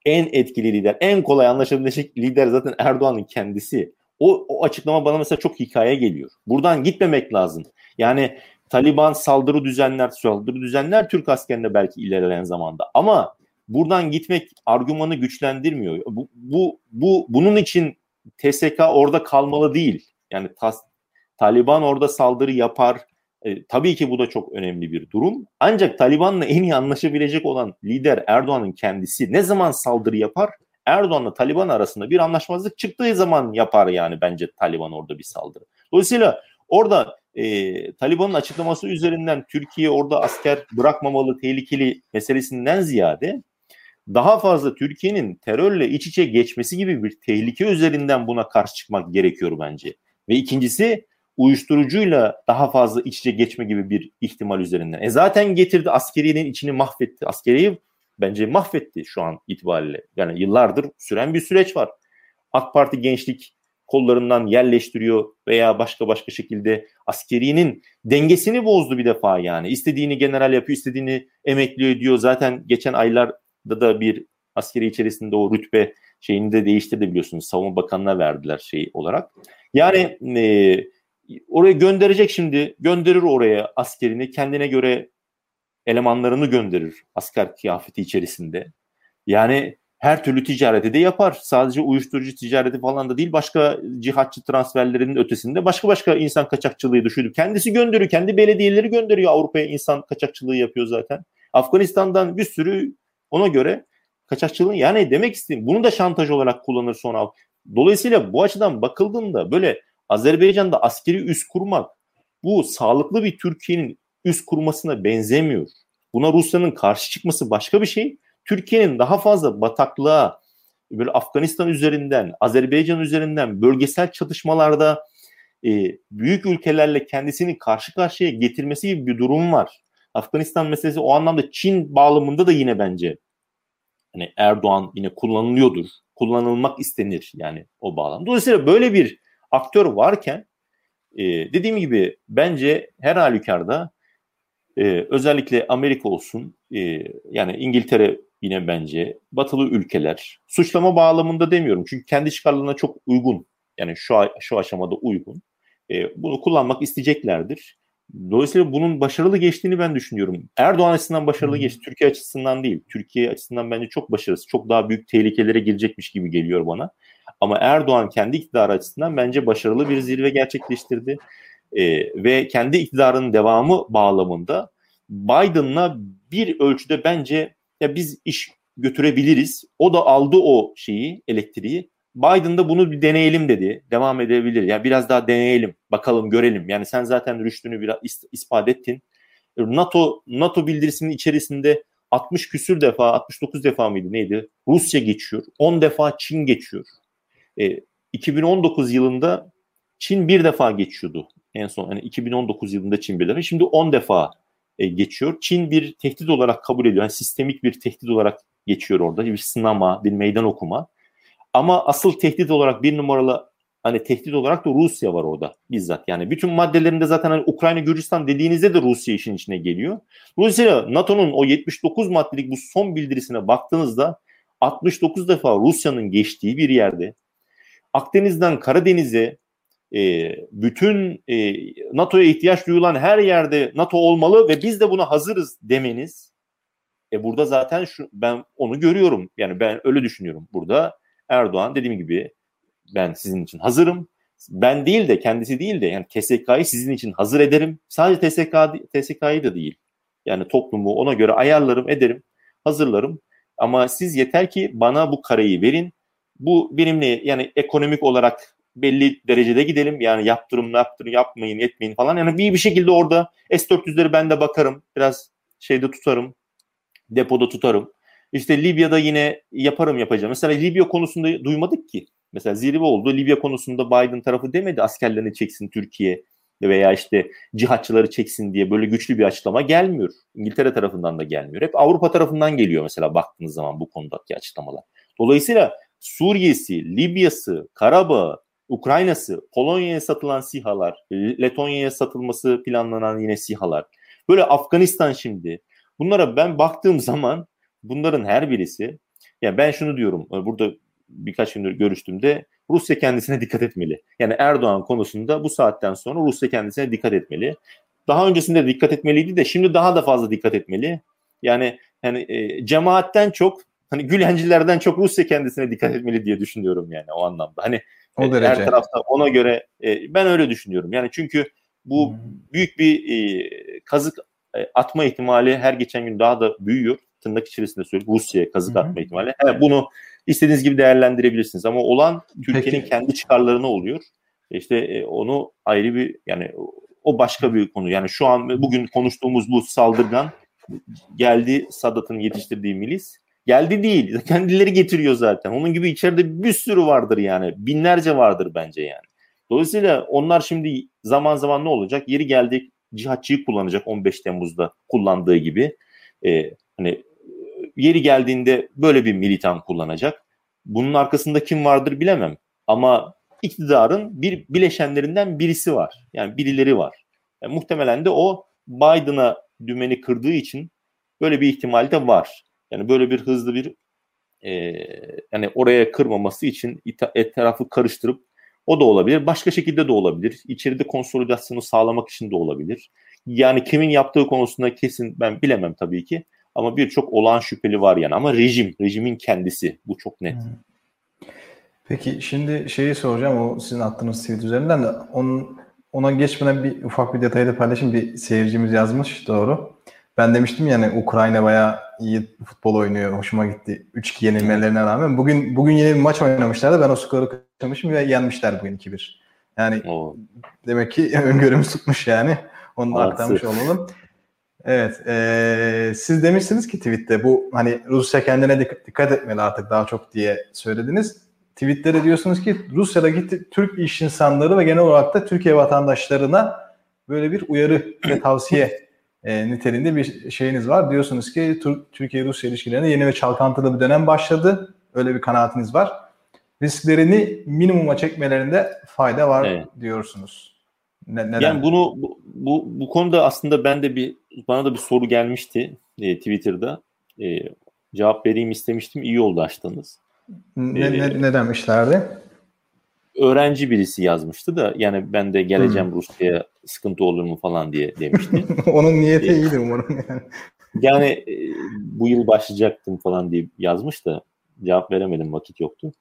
en etkili lider, en kolay anlaşabilecek lider zaten Erdoğan'ın kendisi. O, o açıklama bana mesela çok hikaye geliyor. Buradan gitmemek lazım. Yani Taliban saldırı düzenler, saldırı düzenler Türk askerine belki ilerleyen zamanda. Ama buradan gitmek argümanı güçlendirmiyor. Bu, bu, bu bunun için TSK orada kalmalı değil. Yani tas, Taliban orada saldırı yapar. E, tabii ki bu da çok önemli bir durum. Ancak Taliban'la en iyi anlaşabilecek olan lider Erdoğan'ın kendisi ne zaman saldırı yapar? Erdoğan'la Taliban arasında bir anlaşmazlık çıktığı zaman yapar yani bence Taliban orada bir saldırı. Dolayısıyla orada e, Taliban'ın açıklaması üzerinden Türkiye orada asker bırakmamalı tehlikeli meselesinden ziyade daha fazla Türkiye'nin terörle iç içe geçmesi gibi bir tehlike üzerinden buna karşı çıkmak gerekiyor bence. Ve ikincisi uyuşturucuyla daha fazla iç içe geçme gibi bir ihtimal üzerinden. E zaten getirdi askeriyenin içini mahvetti. Askeriyi bence mahvetti şu an itibariyle. Yani yıllardır süren bir süreç var. AK Parti gençlik kollarından yerleştiriyor veya başka başka şekilde askerinin dengesini bozdu bir defa yani. İstediğini general yapıyor, istediğini emekli ediyor. Zaten geçen aylarda da bir askeri içerisinde o rütbe şeyini de değiştirdi biliyorsunuz. Savunma Bakanı'na verdiler şey olarak. Yani e, oraya gönderecek şimdi gönderir oraya askerini kendine göre elemanlarını gönderir asker kıyafeti içerisinde. Yani her türlü ticareti de yapar. Sadece uyuşturucu ticareti falan da değil başka cihatçı transferlerinin ötesinde başka başka insan kaçakçılığı düşünüp kendisi gönderiyor. Kendi belediyeleri gönderiyor Avrupa'ya insan kaçakçılığı yapıyor zaten. Afganistan'dan bir sürü ona göre kaçakçılığın yani demek istediğim bunu da şantaj olarak kullanır sonra. Dolayısıyla bu açıdan bakıldığında böyle Azerbaycan'da askeri üs kurmak bu sağlıklı bir Türkiye'nin üs kurmasına benzemiyor. Buna Rusya'nın karşı çıkması başka bir şey. Türkiye'nin daha fazla bataklığa böyle Afganistan üzerinden, Azerbaycan üzerinden bölgesel çatışmalarda e, büyük ülkelerle kendisini karşı karşıya getirmesi gibi bir durum var. Afganistan meselesi o anlamda Çin bağlamında da yine bence hani Erdoğan yine kullanılıyordur. Kullanılmak istenir yani o bağlam. Dolayısıyla böyle bir aktör varken e, dediğim gibi bence her halükarda e, özellikle Amerika olsun e, yani İngiltere yine bence batılı ülkeler suçlama bağlamında demiyorum çünkü kendi çıkarlarına çok uygun yani şu şu aşamada uygun e, bunu kullanmak isteyeceklerdir. Dolayısıyla bunun başarılı geçtiğini ben düşünüyorum. Erdoğan açısından başarılı geçti. Türkiye açısından değil. Türkiye açısından bence çok başarısız. Çok daha büyük tehlikelere girecekmiş gibi geliyor bana. Ama Erdoğan kendi iktidarı açısından bence başarılı bir zirve gerçekleştirdi. Ee, ve kendi iktidarının devamı bağlamında Biden'la bir ölçüde bence ya biz iş götürebiliriz. O da aldı o şeyi, elektriği. Biden da bunu bir deneyelim dedi. Devam edebilir. Yani biraz daha deneyelim. Bakalım görelim. Yani sen zaten rüştünü biraz ispat ettin. NATO NATO bildirisinin içerisinde 60 küsür defa, 69 defa mıydı neydi? Rusya geçiyor. 10 defa Çin geçiyor. E, 2019 yılında Çin bir defa geçiyordu. En son yani 2019 yılında Çin bir defa. Şimdi 10 defa e, geçiyor. Çin bir tehdit olarak kabul ediyor. Yani sistemik bir tehdit olarak geçiyor orada. Bir sınama, bir meydan okuma. Ama asıl tehdit olarak bir numaralı hani tehdit olarak da Rusya var orada bizzat. Yani bütün maddelerinde zaten hani Ukrayna, Gürcistan dediğinizde de Rusya işin içine geliyor. Dolayısıyla NATO'nun o 79 maddelik bu son bildirisine baktığınızda 69 defa Rusya'nın geçtiği bir yerde Akdeniz'den Karadeniz'e e, bütün e, NATO'ya ihtiyaç duyulan her yerde NATO olmalı ve biz de buna hazırız demeniz e burada zaten şu ben onu görüyorum. Yani ben öyle düşünüyorum. Burada Erdoğan dediğim gibi ben sizin için hazırım. Ben değil de kendisi değil de yani TSK'yı sizin için hazır ederim. Sadece TSK TSK'yı da değil. Yani toplumu ona göre ayarlarım, ederim, hazırlarım. Ama siz yeter ki bana bu kareyi verin. Bu benimle yani ekonomik olarak belli derecede gidelim. Yani yaptırım yaptırım yapmayın etmeyin falan. Yani bir bir şekilde orada S-400'leri ben de bakarım. Biraz şeyde tutarım. Depoda tutarım. İşte Libya'da yine yaparım yapacağım. Mesela Libya konusunda duymadık ki. Mesela zirve oldu. Libya konusunda Biden tarafı demedi askerlerini çeksin Türkiye veya işte cihatçıları çeksin diye böyle güçlü bir açıklama gelmiyor. İngiltere tarafından da gelmiyor. Hep Avrupa tarafından geliyor mesela baktığınız zaman bu konudaki açıklamalar. Dolayısıyla Suriye'si, Libya'sı, Karabağ, Ukrayna'sı, Polonya'ya satılan sihalar, Letonya'ya satılması planlanan yine sihalar. Böyle Afganistan şimdi. Bunlara ben baktığım zaman bunların her birisi ya ben şunu diyorum burada birkaç gündür görüştüğümde Rusya kendisine dikkat etmeli. Yani Erdoğan konusunda bu saatten sonra Rusya kendisine dikkat etmeli. Daha öncesinde dikkat etmeliydi de şimdi daha da fazla dikkat etmeli. Yani hani e, cemaatten çok hani Gülencilerden çok Rusya kendisine dikkat etmeli diye düşünüyorum yani o anlamda. Hani o e, derece. her tarafta ona göre e, ben öyle düşünüyorum. Yani çünkü bu hmm. büyük bir e, kazık e, atma ihtimali her geçen gün daha da büyüyor. Tırnak içerisinde söyleyeyim Rusya'ya kazık hmm. atma ihtimali. He, bunu istediğiniz gibi değerlendirebilirsiniz ama olan Türkiye'nin kendi çıkarlarına oluyor. İşte e, onu ayrı bir yani o başka bir konu. Yani şu an bugün konuştuğumuz bu saldırgan geldi Sadat'ın yetiştirdiği milis Geldi değil. Kendileri getiriyor zaten. Onun gibi içeride bir sürü vardır yani. Binlerce vardır bence yani. Dolayısıyla onlar şimdi zaman zaman ne olacak? Yeri geldik cihatçıyı kullanacak 15 Temmuz'da kullandığı gibi. Ee, hani yeri geldiğinde böyle bir militan kullanacak. Bunun arkasında kim vardır bilemem. Ama iktidarın bir bileşenlerinden birisi var. Yani birileri var. Yani muhtemelen de o Biden'a dümeni kırdığı için böyle bir ihtimal de var. Yani böyle bir hızlı bir e, yani oraya kırmaması için etrafı karıştırıp O da olabilir. Başka şekilde de olabilir. İçeride konsolidasyonu sağlamak için de olabilir. Yani kimin yaptığı konusunda kesin ben bilemem tabii ki. Ama birçok olağan şüpheli var yani. Ama rejim, rejimin kendisi bu çok net. Peki şimdi şeyi soracağım o sizin attığınız tweet üzerinden de onun, ona geçmeden bir ufak bir detayı da paylaşayım. Bir seyircimiz yazmış doğru. Ben demiştim yani Ukrayna bayağı iyi futbol oynuyor. Hoşuma gitti. 3-2 yenilmelerine rağmen. Bugün bugün yeni bir maç oynamışlardı. Ben o skoru kaçırmışım ve yenmişler bugün 2-1. Yani o. demek ki öngörümüz tutmuş yani. Onu da aktarmış olalım. Evet. E, siz demişsiniz ki tweette bu hani Rusya kendine dikkat, dikkat etmeli artık daha çok diye söylediniz. Tweette de diyorsunuz ki Rusya'daki Türk iş insanları ve genel olarak da Türkiye vatandaşlarına böyle bir uyarı ve tavsiye e, niteliğinde bir şeyiniz var. Diyorsunuz ki Türkiye-Rusya ilişkilerinde yeni ve çalkantılı bir dönem başladı. Öyle bir kanaatiniz var. Risklerini minimuma çekmelerinde fayda var evet. diyorsunuz. Ne, neden? Yani bunu bu, bu, bu konuda aslında ben de bir bana da bir soru gelmişti e, Twitter'da. E, cevap vereyim istemiştim. İyi oldu açtınız. Ne, ee, ne, ne demişlerdi? Öğrenci birisi yazmıştı da yani ben de geleceğim hmm. Rusya'ya sıkıntı olur mu falan diye demişti. Onun niyeti ee, iyiydi umarım yani. Yani e, bu yıl başlayacaktım falan diye yazmış da cevap veremedim vakit yoktu.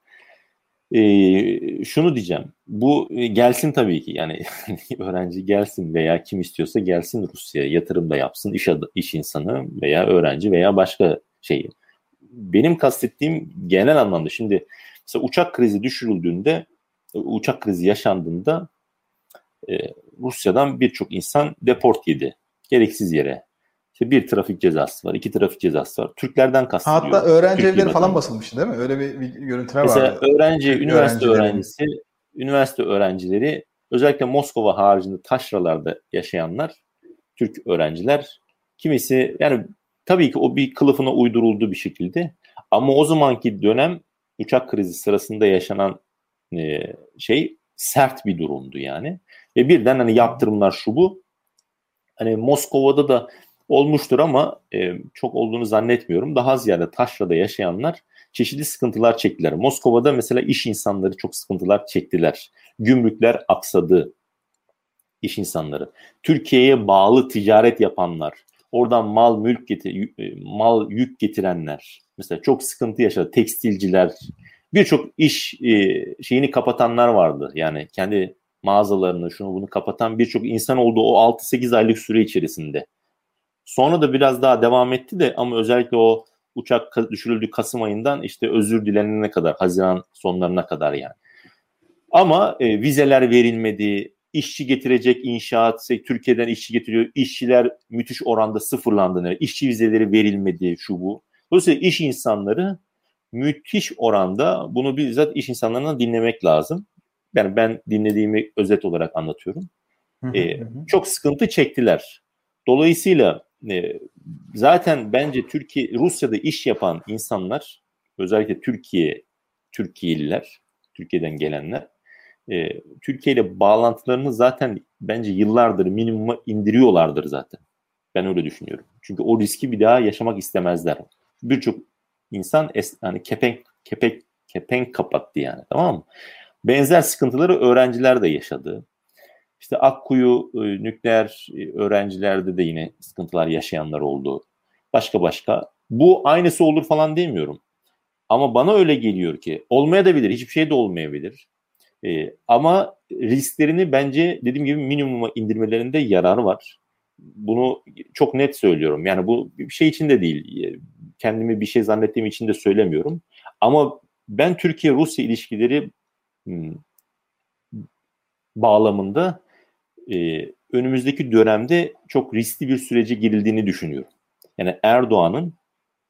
E, şunu diyeceğim. Bu e, gelsin tabii ki yani öğrenci gelsin veya kim istiyorsa gelsin Rusya'ya yatırım da yapsın iş, adı, iş insanı veya öğrenci veya başka şeyi. Benim kastettiğim genel anlamda şimdi mesela uçak krizi düşürüldüğünde uçak krizi yaşandığında e, Rusya'dan birçok insan deport yedi. Gereksiz yere. İşte bir trafik cezası var, iki trafik cezası var. Türklerden kastediyor. Hatta öğrenci evleri falan basılmıştı değil mi? Öyle bir, bir görüntüler Mesela vardı. Mesela öğrenci, Türk üniversite öğrencisi, üniversite öğrencileri özellikle Moskova haricinde taşralarda yaşayanlar, Türk öğrenciler kimisi yani tabii ki o bir kılıfına uyduruldu bir şekilde ama o zamanki dönem uçak krizi sırasında yaşanan e, şey sert bir durumdu yani. Ve birden hani yaptırımlar şu bu. Hani Moskova'da da olmuştur ama e, çok olduğunu zannetmiyorum. Daha ziyade taşrada yaşayanlar çeşitli sıkıntılar çektiler. Moskova'da mesela iş insanları çok sıkıntılar çektiler. Gümrükler aksadı iş insanları. Türkiye'ye bağlı ticaret yapanlar, oradan mal mülk getir, mal yük getirenler mesela çok sıkıntı yaşadı. Tekstilciler, birçok iş e, şeyini kapatanlar vardı. Yani kendi mağazalarını şunu bunu kapatan birçok insan oldu o 6-8 aylık süre içerisinde. Sonra da biraz daha devam etti de ama özellikle o uçak düşürüldü Kasım ayından işte özür dilenene kadar, Haziran sonlarına kadar yani. Ama e, vizeler verilmedi, işçi getirecek inşaat, Türkiye'den işçi getiriyor, işçiler müthiş oranda sıfırlandı. İşçi vizeleri verilmedi şu bu. Dolayısıyla iş insanları müthiş oranda bunu bizzat iş insanlarından dinlemek lazım. Yani ben dinlediğimi özet olarak anlatıyorum. ee, çok sıkıntı çektiler. Dolayısıyla e, zaten bence Türkiye Rusya'da iş yapan insanlar özellikle Türkiye Türkiye'liler, Türkiye'den gelenler e, Türkiye ile bağlantılarını zaten bence yıllardır minimuma indiriyorlardır zaten. Ben öyle düşünüyorum. Çünkü o riski bir daha yaşamak istemezler. Birçok insan es, hani kepenk kepek kepenk kapattı yani tamam mı? Benzer sıkıntıları öğrenciler de yaşadı. İşte Akkuyu e, nükleer e, öğrencilerde de yine sıkıntılar yaşayanlar oldu. Başka başka. Bu aynısı olur falan demiyorum. Ama bana öyle geliyor ki olmaya da bilir, hiçbir şey de olmayabilir. E, ama risklerini bence dediğim gibi minimuma indirmelerinde yarar var. Bunu çok net söylüyorum. Yani bu bir şey için de değil. Kendimi bir şey zannettiğim için de söylemiyorum. Ama ben Türkiye-Rusya ilişkileri hmm, bağlamında e, önümüzdeki dönemde çok riskli bir sürece girildiğini düşünüyorum. Yani Erdoğan'ın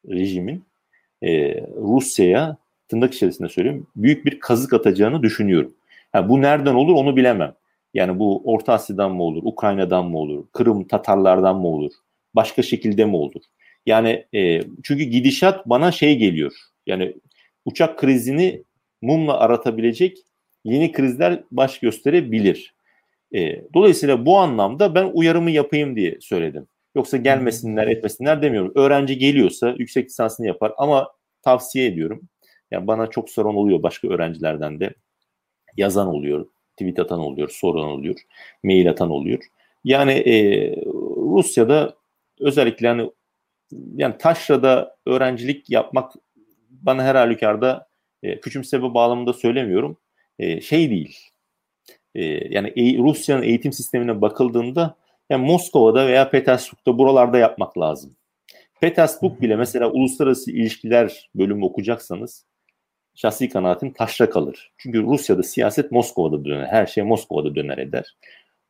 rejimin e, Rusya'ya tırnak içerisinde söylüyorum büyük bir kazık atacağını düşünüyorum. Yani bu nereden olur onu bilemem. Yani bu Orta Asya'dan mı olur, Ukrayna'dan mı olur, Kırım Tatarlardan mı olur, başka şekilde mi olur? Yani e, çünkü gidişat bana şey geliyor. Yani uçak krizini mumla aratabilecek yeni krizler baş gösterebilir. E, dolayısıyla bu anlamda ben uyarımı yapayım diye söyledim. Yoksa gelmesinler etmesinler demiyorum. Öğrenci geliyorsa yüksek lisansını yapar ama tavsiye ediyorum. Yani bana çok sorun oluyor başka öğrencilerden de. yazan oluyor, tweet atan oluyor, soran oluyor, mail atan oluyor. Yani e, Rusya'da özellikle hani yani taşrada öğrencilik yapmak bana her halükarda e, küçümseme bağlamında söylemiyorum. E, şey değil. E, yani e, Rusya'nın eğitim sistemine bakıldığında yani Moskova'da veya Petersburg'da buralarda yapmak lazım. Petersburg bile mesela uluslararası ilişkiler bölümü okuyacaksanız şahsi kanaatim taşra kalır. Çünkü Rusya'da siyaset Moskova'da döner. Her şey Moskova'da döner eder.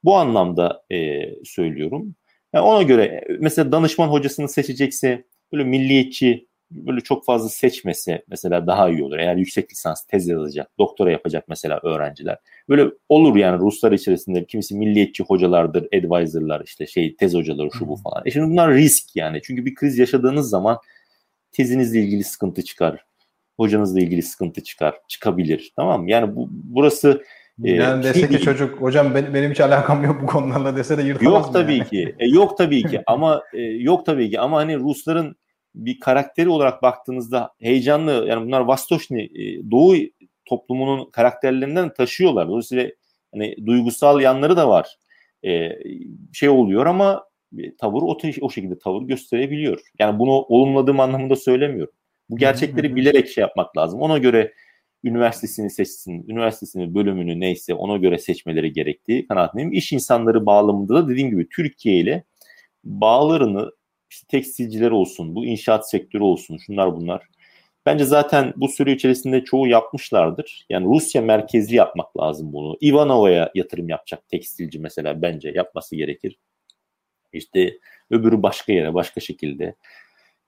Bu anlamda e, söylüyorum. Yani ona göre mesela danışman hocasını seçecekse böyle milliyetçi böyle çok fazla seçmese mesela daha iyi olur. Eğer yüksek lisans tez yazacak, doktora yapacak mesela öğrenciler. Böyle olur yani Ruslar içerisinde kimisi milliyetçi hocalardır, advisorlar işte şey tez hocaları şu bu falan. E şimdi bunlar risk yani. Çünkü bir kriz yaşadığınız zaman tezinizle ilgili sıkıntı çıkar. Hocanızla ilgili sıkıntı çıkar. Çıkabilir. Tamam mı? Yani bu burası yani dese ki çocuk hocam benim, benim hiç alakam yok bu konularla dese de yırtamaz Yok tabii yani? ki. E, yok tabii ki ama e, yok tabii ki ama hani Rusların bir karakteri olarak baktığınızda heyecanlı yani bunlar Vastoşni e, Doğu toplumunun karakterlerinden taşıyorlar. Dolayısıyla hani duygusal yanları da var. E, şey oluyor ama tavır o, o şekilde tavır gösterebiliyor. Yani bunu olumladığım anlamında söylemiyorum. Bu gerçekleri bilerek şey yapmak lazım. Ona göre üniversitesini seçsin, üniversitesini, bölümünü neyse ona göre seçmeleri gerektiği kanaatindeyim. İş insanları bağlamında da dediğim gibi Türkiye ile bağlarını işte tekstilciler olsun, bu inşaat sektörü olsun, şunlar bunlar. Bence zaten bu süre içerisinde çoğu yapmışlardır. Yani Rusya merkezli yapmak lazım bunu. Ivanova'ya yatırım yapacak tekstilci mesela bence yapması gerekir. İşte öbürü başka yere, başka şekilde.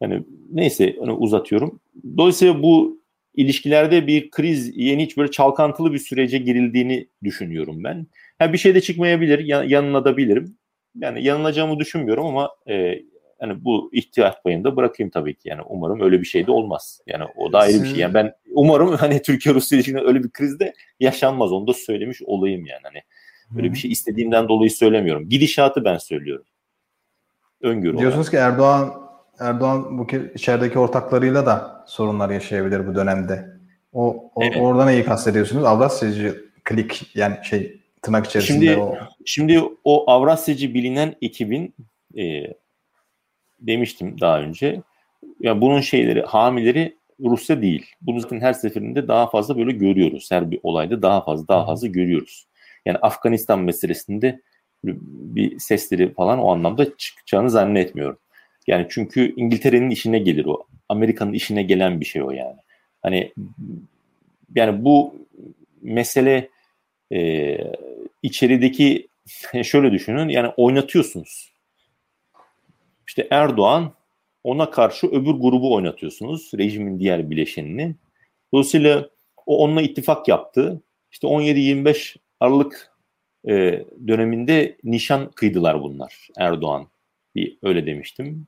Yani neyse onu uzatıyorum. Dolayısıyla bu ilişkilerde bir kriz, yeni hiç böyle çalkantılı bir sürece girildiğini düşünüyorum ben. Ha bir şey de çıkmayabilir, yanılabilirim. Yani yanılacağımı düşünmüyorum ama e, yani bu ihtiyaç payında bırakayım tabii ki. Yani umarım öyle bir şey de olmaz. Yani o da ayrı bir şey. Yani ben umarım hani Türkiye Rusya ilişkilerinde öyle bir krizde yaşanmaz. Onu da söylemiş olayım yani. Hani böyle bir şey istediğimden dolayı söylemiyorum. Gidişatı ben söylüyorum. Öngörü Diyorsunuz olarak. ki Erdoğan Erdoğan bu içerideki ortaklarıyla da sorunlar yaşayabilir bu dönemde. O, o evet. orada neyi kastediyorsunuz? Avrasyacı klik yani şey tırnak içerisinde şimdi, o. Şimdi o Avrasyacı bilinen ekibin e, demiştim daha önce. Yani bunun şeyleri, hamileri Rusya değil. Bunu zaten her seferinde daha fazla böyle görüyoruz. Her bir olayda daha fazla daha fazla görüyoruz. Yani Afganistan meselesinde bir sesleri falan o anlamda çıkacağını zannetmiyorum. Yani çünkü İngiltere'nin işine gelir o. Amerika'nın işine gelen bir şey o yani. Hani yani bu mesele e, içerideki şöyle düşünün yani oynatıyorsunuz. İşte Erdoğan ona karşı öbür grubu oynatıyorsunuz. Rejimin diğer bileşenini. Dolayısıyla o onunla ittifak yaptı. İşte 17-25 Aralık e, döneminde nişan kıydılar bunlar. Erdoğan bir öyle demiştim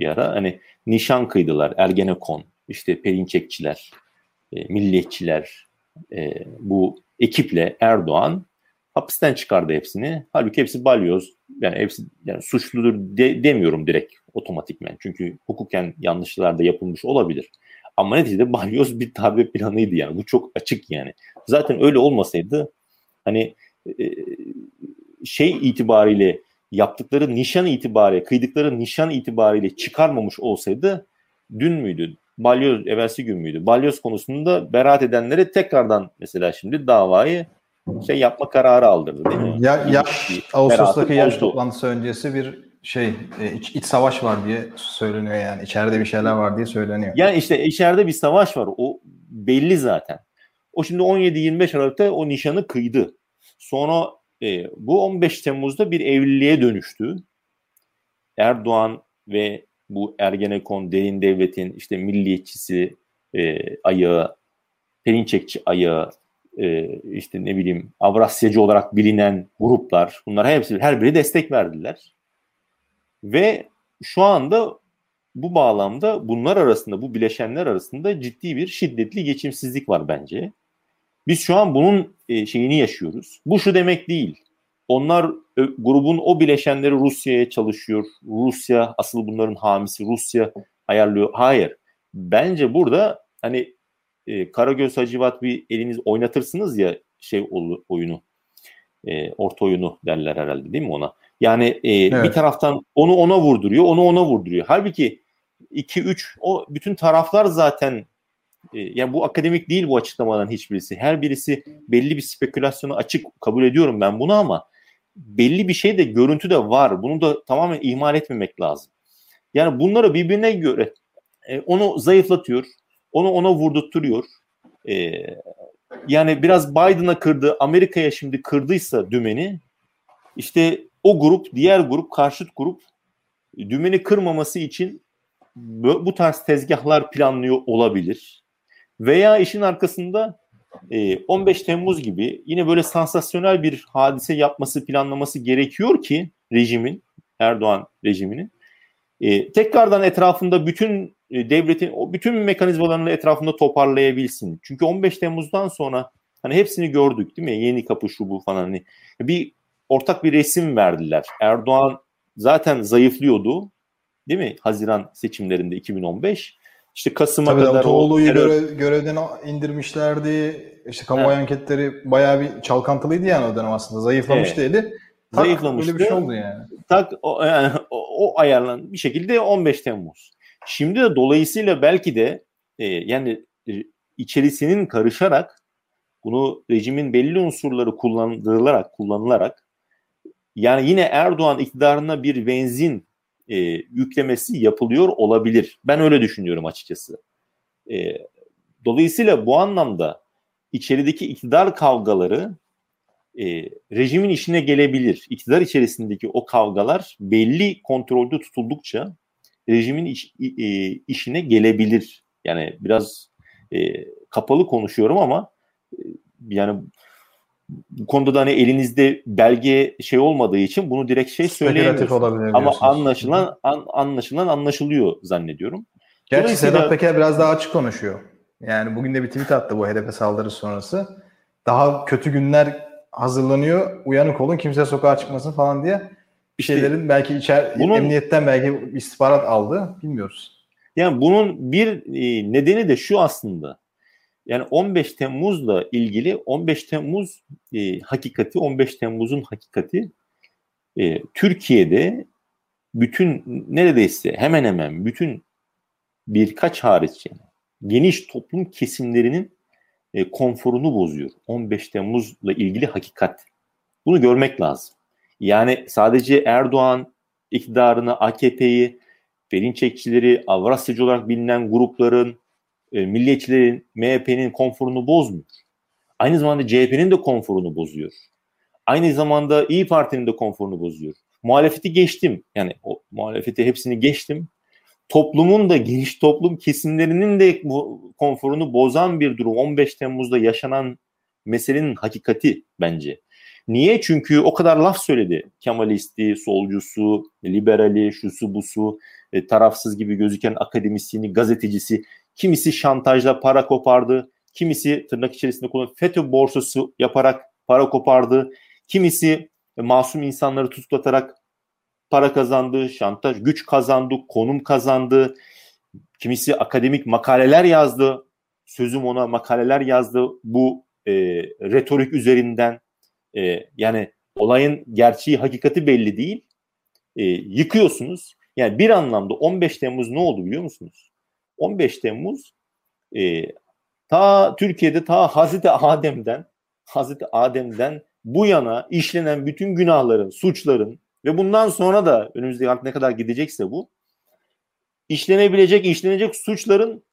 bir ara. Hani nişan kıydılar. Ergenekon, işte Perinçekçiler, e, milliyetçiler, e, bu ekiple Erdoğan hapisten çıkardı hepsini. Halbuki hepsi balyoz. Yani hepsi yani suçludur de, demiyorum direkt otomatikmen. Çünkü hukuken yanlışlar da yapılmış olabilir. Ama neticede balyoz bir darbe planıydı yani. Bu çok açık yani. Zaten öyle olmasaydı hani e, şey itibariyle yaptıkları nişan itibariyle, kıydıkları nişan itibariyle çıkarmamış olsaydı dün müydü? Balyoz evvelsi gün müydü? Balyoz konusunda beraat edenlere tekrardan mesela şimdi davayı şey yapma kararı aldırdı değil mi? Ya, ya Ağustos'taki yaş toplantısı öncesi bir şey e, iç, iç savaş var diye söyleniyor yani. içeride bir şeyler var diye söyleniyor. Yani işte içeride bir savaş var. O belli zaten. O şimdi 17-25 Aralık'ta o nişanı kıydı. Sonra e, bu 15 Temmuz'da bir evliliğe dönüştü. Erdoğan ve bu Ergenekon derin devletin işte milliyetçisi e, ayağı, Perinçekçi ayağı, e, işte ne bileyim Avrasyacı olarak bilinen gruplar bunlar hepsi her biri destek verdiler. Ve şu anda bu bağlamda bunlar arasında bu bileşenler arasında ciddi bir şiddetli geçimsizlik var bence. Biz şu an bunun e, şeyini yaşıyoruz. Bu şu demek değil. Onlar grubun o bileşenleri Rusya'ya çalışıyor. Rusya asıl bunların hamisi. Rusya ayarlıyor. Hayır. Bence burada hani e, Karagöz Hacivat bir eliniz oynatırsınız ya şey oyunu. E, orta oyunu derler herhalde değil mi ona? Yani e, evet. bir taraftan onu ona vurduruyor, onu ona vurduruyor. Halbuki 2-3 o bütün taraflar zaten e, yani bu akademik değil bu açıklamaların hiçbirisi. Her birisi belli bir spekülasyona açık kabul ediyorum ben bunu ama belli bir şey de görüntü de var. Bunu da tamamen ihmal etmemek lazım. Yani bunları birbirine göre e, onu zayıflatıyor, onu ona vurdurtturuyor. E, yani biraz Biden'a kırdı, Amerika'ya şimdi kırdıysa dümeni işte o grup, diğer grup, karşıt grup dümeni kırmaması için bu tarz tezgahlar planlıyor olabilir. Veya işin arkasında 15 Temmuz gibi yine böyle sansasyonel bir hadise yapması, planlaması gerekiyor ki rejimin, Erdoğan rejiminin e, tekrardan etrafında bütün e, devletin o bütün mekanizmalarını etrafında toparlayabilsin. Çünkü 15 Temmuz'dan sonra hani hepsini gördük değil mi? Yeni kapı şu bu falan hani bir ortak bir resim verdiler. Erdoğan zaten zayıflıyordu. Değil mi? Haziran seçimlerinde 2015. İşte Kasım'a Tabii kadar Davutoğlu'yu terör... görev, görevden indirmişlerdi. İşte kamu evet. anketleri bayağı bir çalkantılıydı yani o dönem aslında. Zayıflamıştı evet. eli. Tak, Zayıflamıştı. Böyle bir şey oldu yani. Tak o, yani, o, o ayarlan bir şekilde 15 Temmuz. Şimdi de dolayısıyla belki de e, yani e, içerisinin karışarak bunu rejimin belli unsurları kullanılarak kullanılarak yani yine Erdoğan iktidarına bir benzin e, yüklemesi yapılıyor olabilir. Ben öyle düşünüyorum açıkçası. E, dolayısıyla bu anlamda içerideki iktidar kavgaları e, rejimin işine gelebilir. İktidar içerisindeki o kavgalar belli kontrolde tutuldukça rejimin iş, e, işine gelebilir. Yani biraz e, kapalı konuşuyorum ama e, yani bu konuda da hani elinizde belge şey olmadığı için bunu direkt şey söyleyemiyorsunuz. Ama anlaşılan an, anlaşılan anlaşılıyor zannediyorum. Gerçi Sedat Peker biraz daha açık konuşuyor. Yani bugün de bir tweet attı bu HDP saldırısı sonrası. Daha kötü günler hazırlanıyor. Uyanık olun kimse sokağa çıkmasın falan diye bir şeylerin belki içer bunun, emniyetten belki istihbarat aldı. Bilmiyoruz. Yani bunun bir e, nedeni de şu aslında. Yani 15 Temmuz'la ilgili 15 Temmuz e, hakikati, 15 Temmuz'un hakikati e, Türkiye'de bütün neredeyse hemen hemen bütün birkaç hariç yani geniş toplum kesimlerinin e, konforunu bozuyor. 15 Temmuz'la ilgili hakikat. Bunu görmek lazım. Yani sadece Erdoğan iktidarını, AKP'yi, Perinçekçileri, Avrasyacı olarak bilinen grupların, e, milliyetçilerin, MHP'nin konforunu bozmuyor. Aynı zamanda CHP'nin de konforunu bozuyor. Aynı zamanda İyi Parti'nin de konforunu bozuyor. Muhalefeti geçtim. Yani o muhalefeti hepsini geçtim. Toplumun da geniş toplum kesimlerinin de konforunu bozan bir durum. 15 Temmuz'da yaşanan meselenin hakikati bence. Niye? Çünkü o kadar laf söyledi. Kemalisti, solcusu, liberali, şusu busu, e, tarafsız gibi gözüken akademisyeni, gazetecisi. Kimisi şantajla para kopardı. Kimisi tırnak içerisinde kullanılan FETÖ borsası yaparak para kopardı. Kimisi e, masum insanları tutuklatarak para kazandı, şantaj, güç kazandı, konum kazandı. Kimisi akademik makaleler yazdı. Sözüm ona makaleler yazdı bu e, retorik üzerinden. E, yani olayın gerçeği, hakikati belli değil. E, yıkıyorsunuz. Yani bir anlamda 15 Temmuz ne oldu biliyor musunuz? 15 Temmuz e, ta Türkiye'de ta Hazreti Adem'den Hazreti Adem'den bu yana işlenen bütün günahların, suçların ve bundan sonra da önümüzdeki ne kadar gidecekse bu işlenebilecek, işlenecek suçların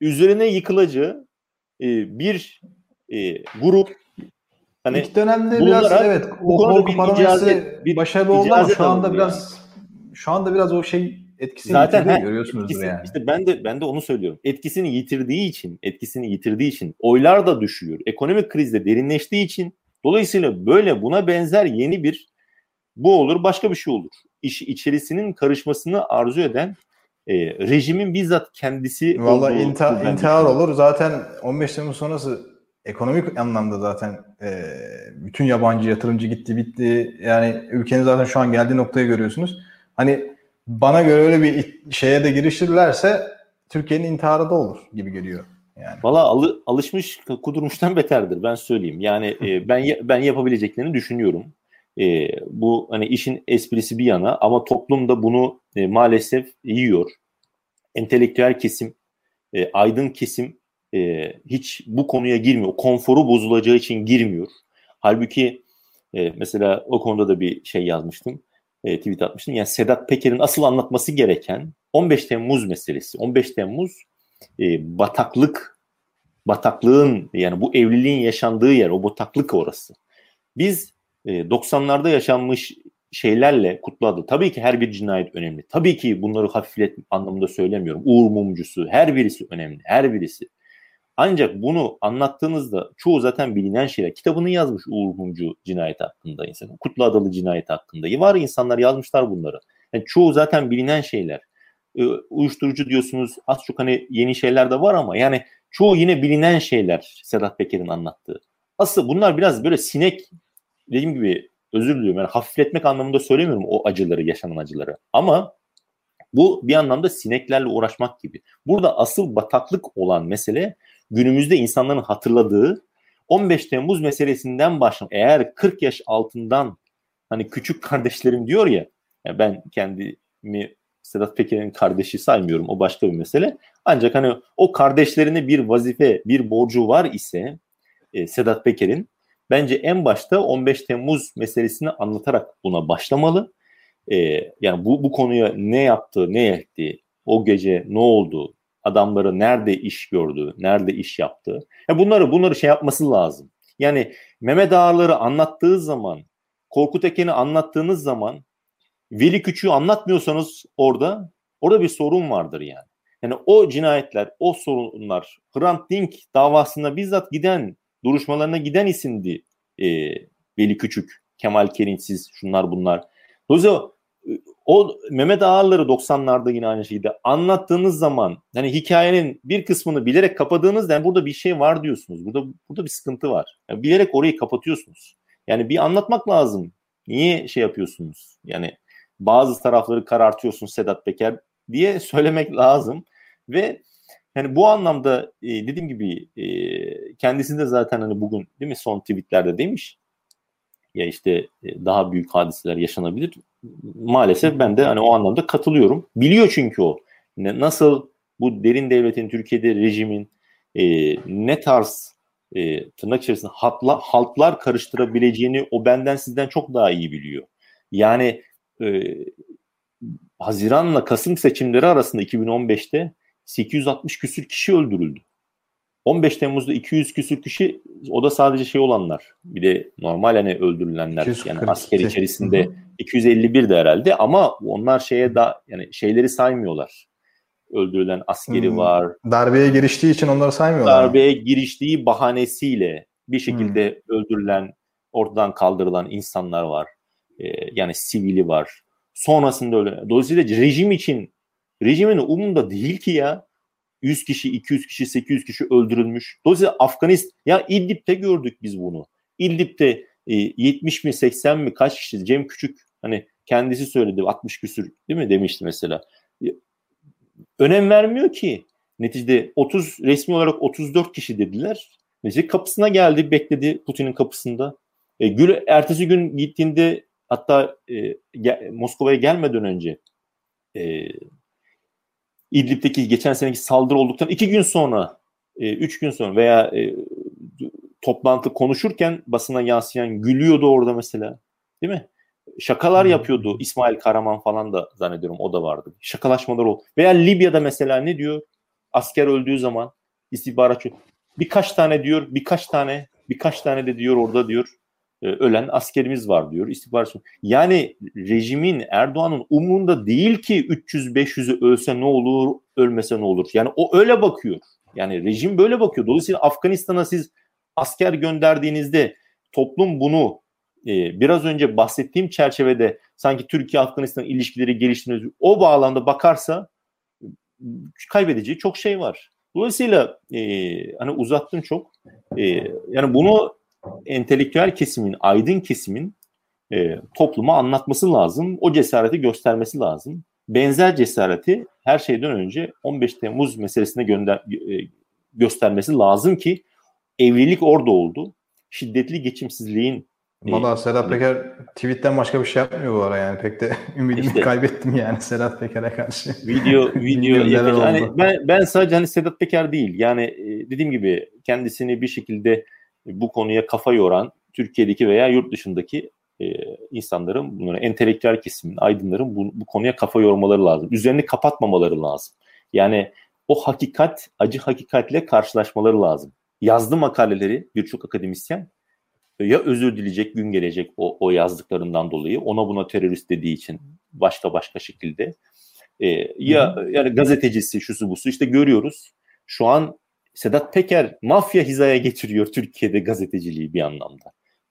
üzerine yıkılacağı e, bir e, grup hani İlk dönemde biraz evet o korku paramesi bir başarılı oldu ama şu anda biraz şu anda biraz o şey etkisini Zaten yitirdi, he, görüyorsunuz etkisi, yani. İşte ben de ben de onu söylüyorum. Etkisini yitirdiği için, etkisini yitirdiği için oylar da düşüyor. Ekonomik krizde derinleştiği için dolayısıyla böyle buna benzer yeni bir bu olur, başka bir şey olur. İş içerisinin karışmasını arzu eden e, rejimin bizzat kendisi Valla inta, intihar olur. Zaten 15 Temmuz sonrası ekonomik anlamda zaten e, bütün yabancı yatırımcı gitti bitti. Yani ülkenin zaten şu an geldiği noktayı görüyorsunuz. Hani bana göre öyle bir şeye de girişirlerse Türkiye'nin intiharı da olur gibi geliyor. Yani. Valla alı, alışmış kudurmuştan beterdir ben söyleyeyim. Yani e, ben ben yapabileceklerini düşünüyorum. E, bu hani işin esprisi bir yana ama toplum da bunu e, maalesef yiyor. Entelektüel kesim, e, aydın kesim e, hiç bu konuya girmiyor. Konforu bozulacağı için girmiyor. Halbuki e, mesela o konuda da bir şey yazmıştım. E, tweet atmıştım. Yani Sedat Peker'in asıl anlatması gereken 15 Temmuz meselesi. 15 Temmuz e, bataklık bataklığın yani bu evliliğin yaşandığı yer o bataklık orası. Biz e, 90'larda yaşanmış şeylerle Kutlu adı. Tabii ki her bir cinayet önemli. Tabii ki bunları hafiflet anlamında söylemiyorum. Uğur Mumcusu her birisi önemli. Her birisi. Ancak bunu anlattığınızda çoğu zaten bilinen şeyler. Kitabını yazmış Uğur Mumcu cinayeti hakkında insan. Kutlu Adalı cinayeti hakkında. Var insanlar yazmışlar bunları. Yani çoğu zaten bilinen şeyler. E, uyuşturucu diyorsunuz az çok hani yeni şeyler de var ama yani çoğu yine bilinen şeyler Sedat Peker'in anlattığı. Asıl bunlar biraz böyle sinek dediğim gibi özür diliyorum yani hafifletmek anlamında söylemiyorum o acıları yaşanan acıları ama bu bir anlamda sineklerle uğraşmak gibi. Burada asıl bataklık olan mesele günümüzde insanların hatırladığı 15 Temmuz meselesinden başlam. Eğer 40 yaş altından hani küçük kardeşlerim diyor ya, yani ben kendimi Sedat Peker'in kardeşi saymıyorum. O başka bir mesele. Ancak hani o kardeşlerine bir vazife, bir borcu var ise e, Sedat Peker'in bence en başta 15 Temmuz meselesini anlatarak buna başlamalı. E, yani bu, bu konuya ne yaptı, ne etti, o gece ne oldu, adamları nerede iş gördü, nerede iş yaptı. Ya bunları bunları şey yapması lazım. Yani Mehmet Ağarları anlattığı zaman, Korkut Eken'i anlattığınız zaman Veli Küçük'ü anlatmıyorsanız orada orada bir sorun vardır yani. Yani o cinayetler, o sorunlar Hrant Dink davasında bizzat giden, duruşmalarına giden isimdi e, Veli Küçük, Kemal Kerinçsiz, şunlar bunlar. Dolayısıyla o Mehmet Ağarları 90'larda yine aynı şeydi. Anlattığınız zaman hani hikayenin bir kısmını bilerek kapadığınızda yani burada bir şey var diyorsunuz. Burada burada bir sıkıntı var. Yani bilerek orayı kapatıyorsunuz. Yani bir anlatmak lazım. Niye şey yapıyorsunuz? Yani bazı tarafları karartıyorsun Sedat Peker diye söylemek lazım ve yani bu anlamda e, dediğim gibi e, kendisi zaten hani bugün değil mi son tweetlerde demiş ya işte e, daha büyük hadiseler yaşanabilir. Maalesef ben de hani o anlamda katılıyorum. Biliyor çünkü o nasıl bu derin devletin Türkiye'de rejimin e, ne tarz e, tırnak içerisinde haltla, haltlar karıştırabileceğini o benden sizden çok daha iyi biliyor. Yani e, Haziran'la Kasım seçimleri arasında 2015'te 860 küsür kişi öldürüldü. 15 Temmuz'da 200 küsür kişi o da sadece şey olanlar. Bir de normal hani öldürülenler 240, yani asker içerisinde hı. 251 de herhalde ama onlar şeye da yani şeyleri saymıyorlar. Öldürülen askeri hmm. var. Darbeye giriştiği için onları saymıyorlar. Darbeye giriştiği bahanesiyle bir şekilde hmm. öldürülen, ortadan kaldırılan insanlar var. Ee, yani sivili var. Sonrasında öyle. Dolayısıyla rejim için rejimin umunda değil ki ya 100 kişi, 200 kişi, 800 kişi öldürülmüş. Dolayısıyla Afganistan, ya İdlib'de gördük biz bunu. İdlib'de e, 70 mi 80 mi kaç kişi Cem Küçük hani kendisi söyledi 60 küsür değil mi demişti mesela. Önem vermiyor ki. Neticede 30 resmi olarak 34 kişi dediler. Neyse kapısına geldi bekledi Putin'in kapısında. E, Gül ertesi gün gittiğinde hatta e, ge, Moskova'ya gelmeden önce e, İdlib'deki geçen seneki saldırı olduktan iki gün sonra, e, üç gün sonra veya e, toplantı konuşurken basına yansıyan gülüyordu orada mesela. Değil mi? Şakalar hmm. yapıyordu. İsmail Karaman falan da zannediyorum o da vardı. Şakalaşmalar oldu. Veya Libya'da mesela ne diyor? Asker öldüğü zaman istihbaratçı birkaç tane diyor, birkaç tane, birkaç tane de diyor orada diyor ölen askerimiz var diyor istihbarat. Yani rejimin Erdoğan'ın umurunda değil ki 300-500'ü ölse ne olur, ölmese ne olur. Yani o öyle bakıyor. Yani rejim böyle bakıyor. Dolayısıyla Afganistan'a siz asker gönderdiğinizde toplum bunu e, biraz önce bahsettiğim çerçevede sanki Türkiye-Afganistan ilişkileri geliştiğini o bağlamda bakarsa kaybedeceği çok şey var. Dolayısıyla e, hani uzattım çok. E, yani bunu entelektüel kesimin, aydın kesimin e, topluma anlatması lazım. O cesareti göstermesi lazım. Benzer cesareti her şeyden önce 15 Temmuz meselesine gönder, e, göstermesi lazım ki evlilik orada oldu. Şiddetli geçimsizliğin Valla e, Sedat Peker tweetten başka bir şey yapmıyor bu ara yani pek de ümidimi işte, kaybettim yani Sedat Peker'e karşı. Video video yani ben ben sadece hani Sedat Peker değil yani e, dediğim gibi kendisini bir şekilde bu konuya kafa yoran Türkiye'deki veya yurt dışındaki e, insanların bunların entelektüel kesimin, aydınların bu, bu konuya kafa yormaları lazım. Üzerini kapatmamaları lazım. Yani o hakikat, acı hakikatle karşılaşmaları lazım. Yazdı makaleleri birçok akademisyen ya özür dileyecek gün gelecek o, o yazdıklarından dolayı ona buna terörist dediği için başka başka şekilde e, ya yani gazetecisi şusu busu işte görüyoruz şu an Sedat Peker mafya hizaya getiriyor Türkiye'de gazeteciliği bir anlamda.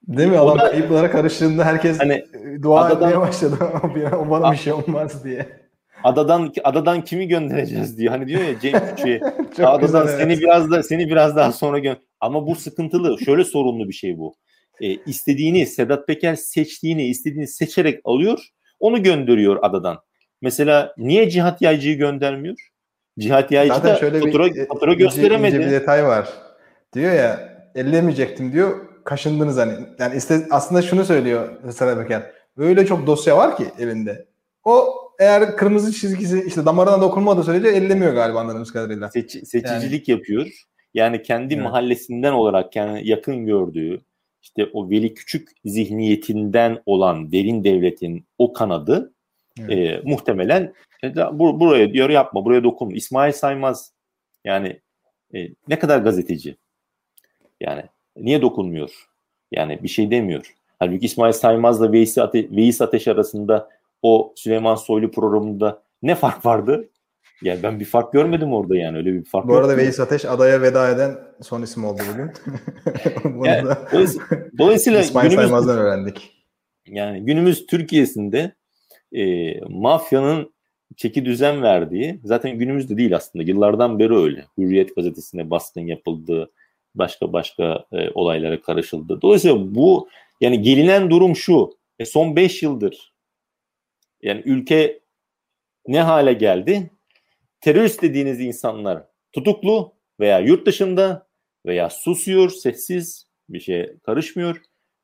Değil mi? Adam kayıplara karıştığında herkes hani, dua adadan, etmeye başladı. o bana bir şey olmaz diye. Adadan adadan kimi göndereceğiz diyor. Hani diyor ya Cem Küçük'e adadan seni evet. biraz da seni biraz daha sonra gö Ama bu sıkıntılı. Şöyle sorunlu bir şey bu. E, istediğini Sedat Peker seçtiğini, istediğini seçerek alıyor. Onu gönderiyor adadan. Mesela niye Cihat Yaycı'yı göndermiyor? Cihat Yaycı Zaten da şöyle fatura, bir, fatura gösteremedi. Ince bir detay var. Diyor ya ellemeyecektim diyor. Kaşındınız hani. Yani iste, aslında şunu söylüyor Sedat Peker. Öyle çok dosya var ki elinde. O eğer kırmızı çizgisi işte damarına dokunmadığı sürece ellemiyor galiba anladığımız kadarıyla. Seç, seçicilik yani. yapıyor. Yani kendi evet. mahallesinden olarak kendi yakın gördüğü işte o Veli Küçük zihniyetinden olan derin devletin o kanadı evet. e, muhtemelen bur buraya diyor yapma buraya dokun. İsmail Saymaz yani e, ne kadar gazeteci yani niye dokunmuyor? Yani bir şey demiyor. Halbuki İsmail Saymaz'la Veys, Ate Veys Ateş arasında o Süleyman Soylu programında ne fark vardı? Yani ben bir fark görmedim orada yani öyle bir fark. Bu arada yok. Veys Ateş adaya veda eden son isim oldu bugün. yani, dolayısıyla, İsmail günümüz, Saymaz'dan öğrendik. Yani günümüz Türkiye'sinde e, mafyanın çeki düzen verdiği zaten günümüzde değil aslında yıllardan beri öyle. Hürriyet gazetesine baskın yapıldı, başka başka e, olaylara karışıldı. Dolayısıyla bu yani gelinen durum şu. E, son 5 yıldır yani ülke ne hale geldi? Terörist dediğiniz insanlar tutuklu veya yurt dışında veya susuyor, sessiz, bir şeye karışmıyor,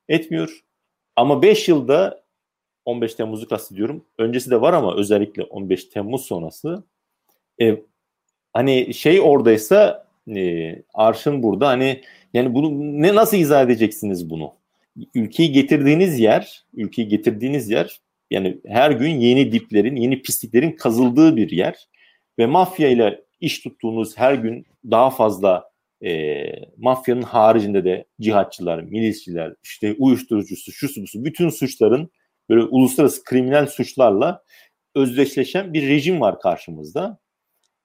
etmiyor. Ama 5 yılda 15 Temmuz'u kastediyorum. Öncesi de var ama özellikle 15 Temmuz sonrası e, hani şey oradaysa e, arşın burada hani yani bunu ne nasıl izah edeceksiniz bunu? Ülkeyi getirdiğiniz yer, ülkeyi getirdiğiniz yer yani her gün yeni diplerin, yeni pisliklerin kazıldığı bir yer ve mafya ile iş tuttuğunuz her gün daha fazla e, mafyanın haricinde de cihatçılar, milisçiler, işte uyuşturucusu, şu busu bütün suçların böyle uluslararası kriminal suçlarla özdeşleşen bir rejim var karşımızda.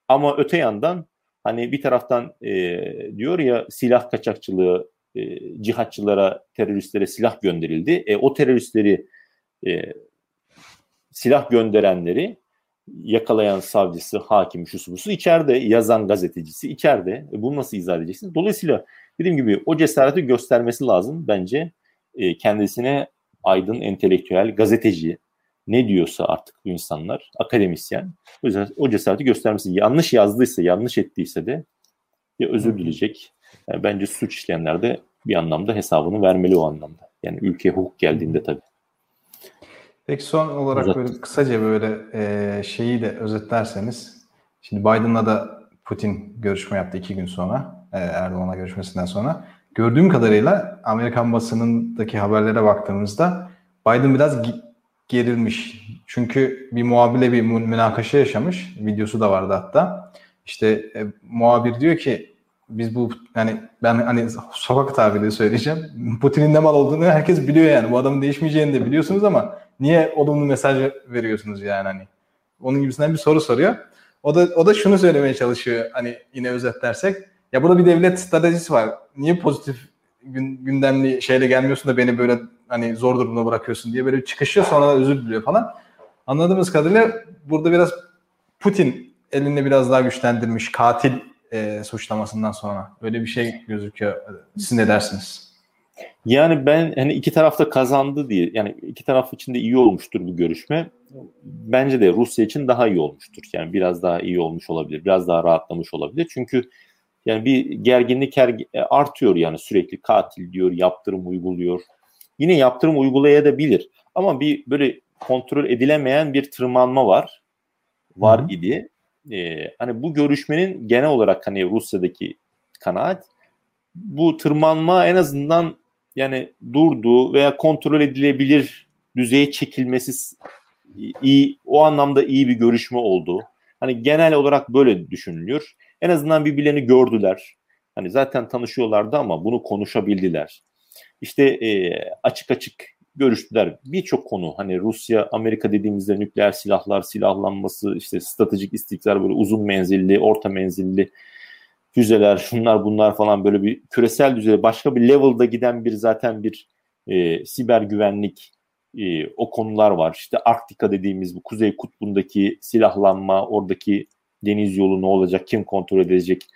Ama öte yandan hani bir taraftan e, diyor ya silah kaçakçılığı, e, cihatçılara, teröristlere silah gönderildi. E, o teröristleri e, silah gönderenleri yakalayan savcısı, hakimi, şusu busu içeride, yazan gazetecisi içeride. E, bunu nasıl izah edeceksiniz? Dolayısıyla dediğim gibi o cesareti göstermesi lazım bence e, kendisine aydın, entelektüel, gazeteci ne diyorsa artık bu insanlar, akademisyen o, cesareti göstermesi. Yanlış yazdıysa, yanlış ettiyse de ya özür dileyecek. Yani bence suç işleyenler de bir anlamda hesabını vermeli o anlamda. Yani ülkeye hukuk geldiğinde tabii. Peki son olarak Uzat. böyle kısaca böyle e, şeyi de özetlerseniz. Şimdi Biden'la da Putin görüşme yaptı iki gün sonra. E, Erdoğan'la görüşmesinden sonra. Gördüğüm kadarıyla Amerikan basınındaki haberlere baktığımızda Biden biraz gerilmiş. Çünkü bir muhabirle bir münakaşa yaşamış. Videosu da vardı hatta. İşte e, muhabir diyor ki biz bu yani ben hani sokak tabiri söyleyeceğim. Putin'in ne mal olduğunu herkes biliyor yani. Bu adamın değişmeyeceğini de biliyorsunuz ama niye olumlu mesaj veriyorsunuz yani hani? Onun gibisinden bir soru soruyor. O da o da şunu söylemeye çalışıyor hani yine özetlersek. Ya burada bir devlet stratejisi var. Niye pozitif gün, gündemli şeyle gelmiyorsun da beni böyle hani zor durumda bırakıyorsun diye böyle çıkışıyor sonra da özür diliyor falan. Anladığımız kadarıyla burada biraz Putin elini biraz daha güçlendirmiş katil e, suçlamasından sonra. Böyle bir şey gözüküyor. Siz ne dersiniz? Yani ben hani iki tarafta kazandı diye yani iki taraf için de iyi olmuştur bu görüşme. Bence de Rusya için daha iyi olmuştur. Yani biraz daha iyi olmuş olabilir. Biraz daha rahatlamış olabilir. Çünkü Yani bir gerginlik e, artıyor yani sürekli katil diyor, yaptırım uyguluyor. Yine yaptırım uygulayabilir ama bir böyle kontrol edilemeyen bir tırmanma var. Var Hı-hı. idi. Ee, hani bu görüşmenin genel olarak hani Rusya'daki kanaat bu tırmanma en azından yani durdu veya kontrol edilebilir düzeye çekilmesi iyi o anlamda iyi bir görüşme oldu. Hani genel olarak böyle düşünülüyor. En azından birbirlerini gördüler. Hani zaten tanışıyorlardı ama bunu konuşabildiler. İşte e, açık açık görüştüler. Birçok konu hani Rusya, Amerika dediğimizde nükleer silahlar, silahlanması, işte stratejik istikrar böyle uzun menzilli, orta menzilli füzeler, şunlar bunlar falan böyle bir küresel düzeyde başka bir level'da giden bir zaten bir e, siber güvenlik e, o konular var. İşte Arktika dediğimiz bu Kuzey Kutbu'ndaki silahlanma, oradaki deniz yolu ne olacak, kim kontrol edecek.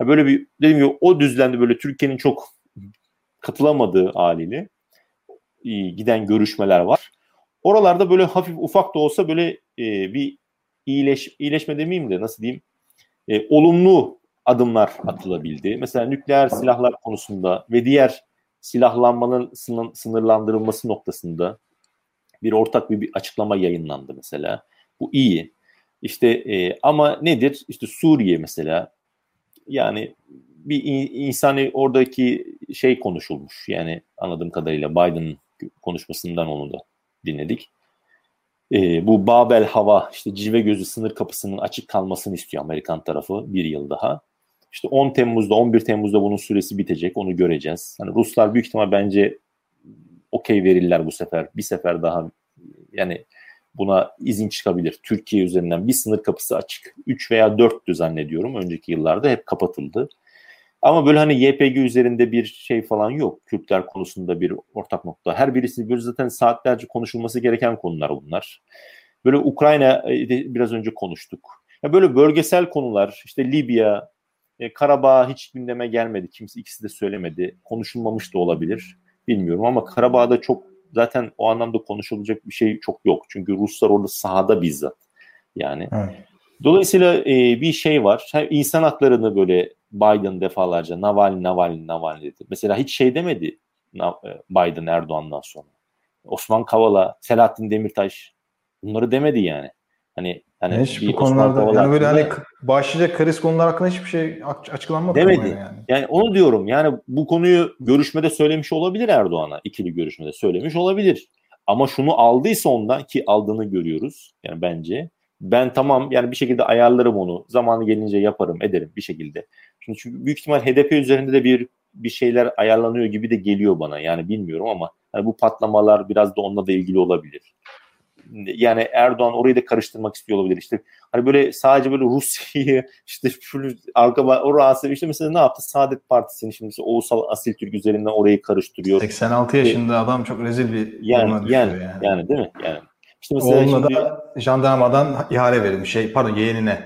Ya böyle bir dediğim gibi o düzlemde böyle Türkiye'nin çok katılamadığı haliyle e, giden görüşmeler var. Oralarda böyle hafif ufak da olsa böyle e, bir iyileş, iyileşme demeyeyim de nasıl diyeyim e, olumlu adımlar atılabildi. Mesela nükleer silahlar konusunda ve diğer silahlanmanın sınırlandırılması noktasında bir ortak bir, bir açıklama yayınlandı mesela. Bu iyi. İşte e, ama nedir? İşte Suriye mesela yani bir insani oradaki şey konuşulmuş. Yani anladığım kadarıyla Biden konuşmasından onu da dinledik. E, bu Babel hava işte Cive gözü sınır kapısının açık kalmasını istiyor Amerikan tarafı bir yıl daha. İşte 10 Temmuz'da 11 Temmuz'da bunun süresi bitecek onu göreceğiz. Hani Ruslar büyük ihtimal bence okey verirler bu sefer. Bir sefer daha yani buna izin çıkabilir. Türkiye üzerinden bir sınır kapısı açık. 3 veya 4'tü zannediyorum. Önceki yıllarda hep kapatıldı. Ama böyle hani YPG üzerinde bir şey falan yok. Kürtler konusunda bir ortak nokta. Her birisi böyle zaten saatlerce konuşulması gereken konular bunlar. Böyle Ukrayna biraz önce konuştuk. Ya böyle bölgesel konular işte Libya, e, Karabağ hiç gündeme gelmedi. Kimse ikisi de söylemedi. Konuşulmamış da olabilir. Bilmiyorum ama Karabağ'da çok zaten o anlamda konuşulacak bir şey çok yok. Çünkü Ruslar orada sahada bizzat. Yani. Evet. Dolayısıyla e, bir şey var. Hem insan haklarını böyle Biden defalarca Navalny, Navalny, Navalny dedi. Mesela hiç şey demedi e, Biden Erdoğan'dan sonra. Osman Kavala, Selahattin Demirtaş bunları demedi yani. Hani hani hiç bu konularda yani böyle hani başlıca kriz konular hakkında hiçbir şey açıklanmadı demedi. Yani. yani onu diyorum. Yani bu konuyu görüşmede söylemiş olabilir Erdoğan'a. ikili görüşmede söylemiş olabilir. Ama şunu aldıysa ondan ki aldığını görüyoruz yani bence. Ben tamam yani bir şekilde ayarlarım onu. Zamanı gelince yaparım, ederim bir şekilde. Çünkü büyük ihtimal HDP üzerinde de bir bir şeyler ayarlanıyor gibi de geliyor bana. Yani bilmiyorum ama hani bu patlamalar biraz da onunla da ilgili olabilir yani Erdoğan orayı da karıştırmak istiyor olabilir. İşte hani böyle sadece böyle Rusya'yı işte şunu arka o rahatsız işte mesela ne yaptı? Saadet Partisi'ni şimdi mesela Oğuzhan Asil Türk üzerinden orayı karıştırıyor. 86 yaşında adam çok rezil bir yani, yani, yani. yani değil mi? Yani işte mesela Oğluna şimdi, da jandarmadan ihale verilmiş. Şey, pardon yeğenine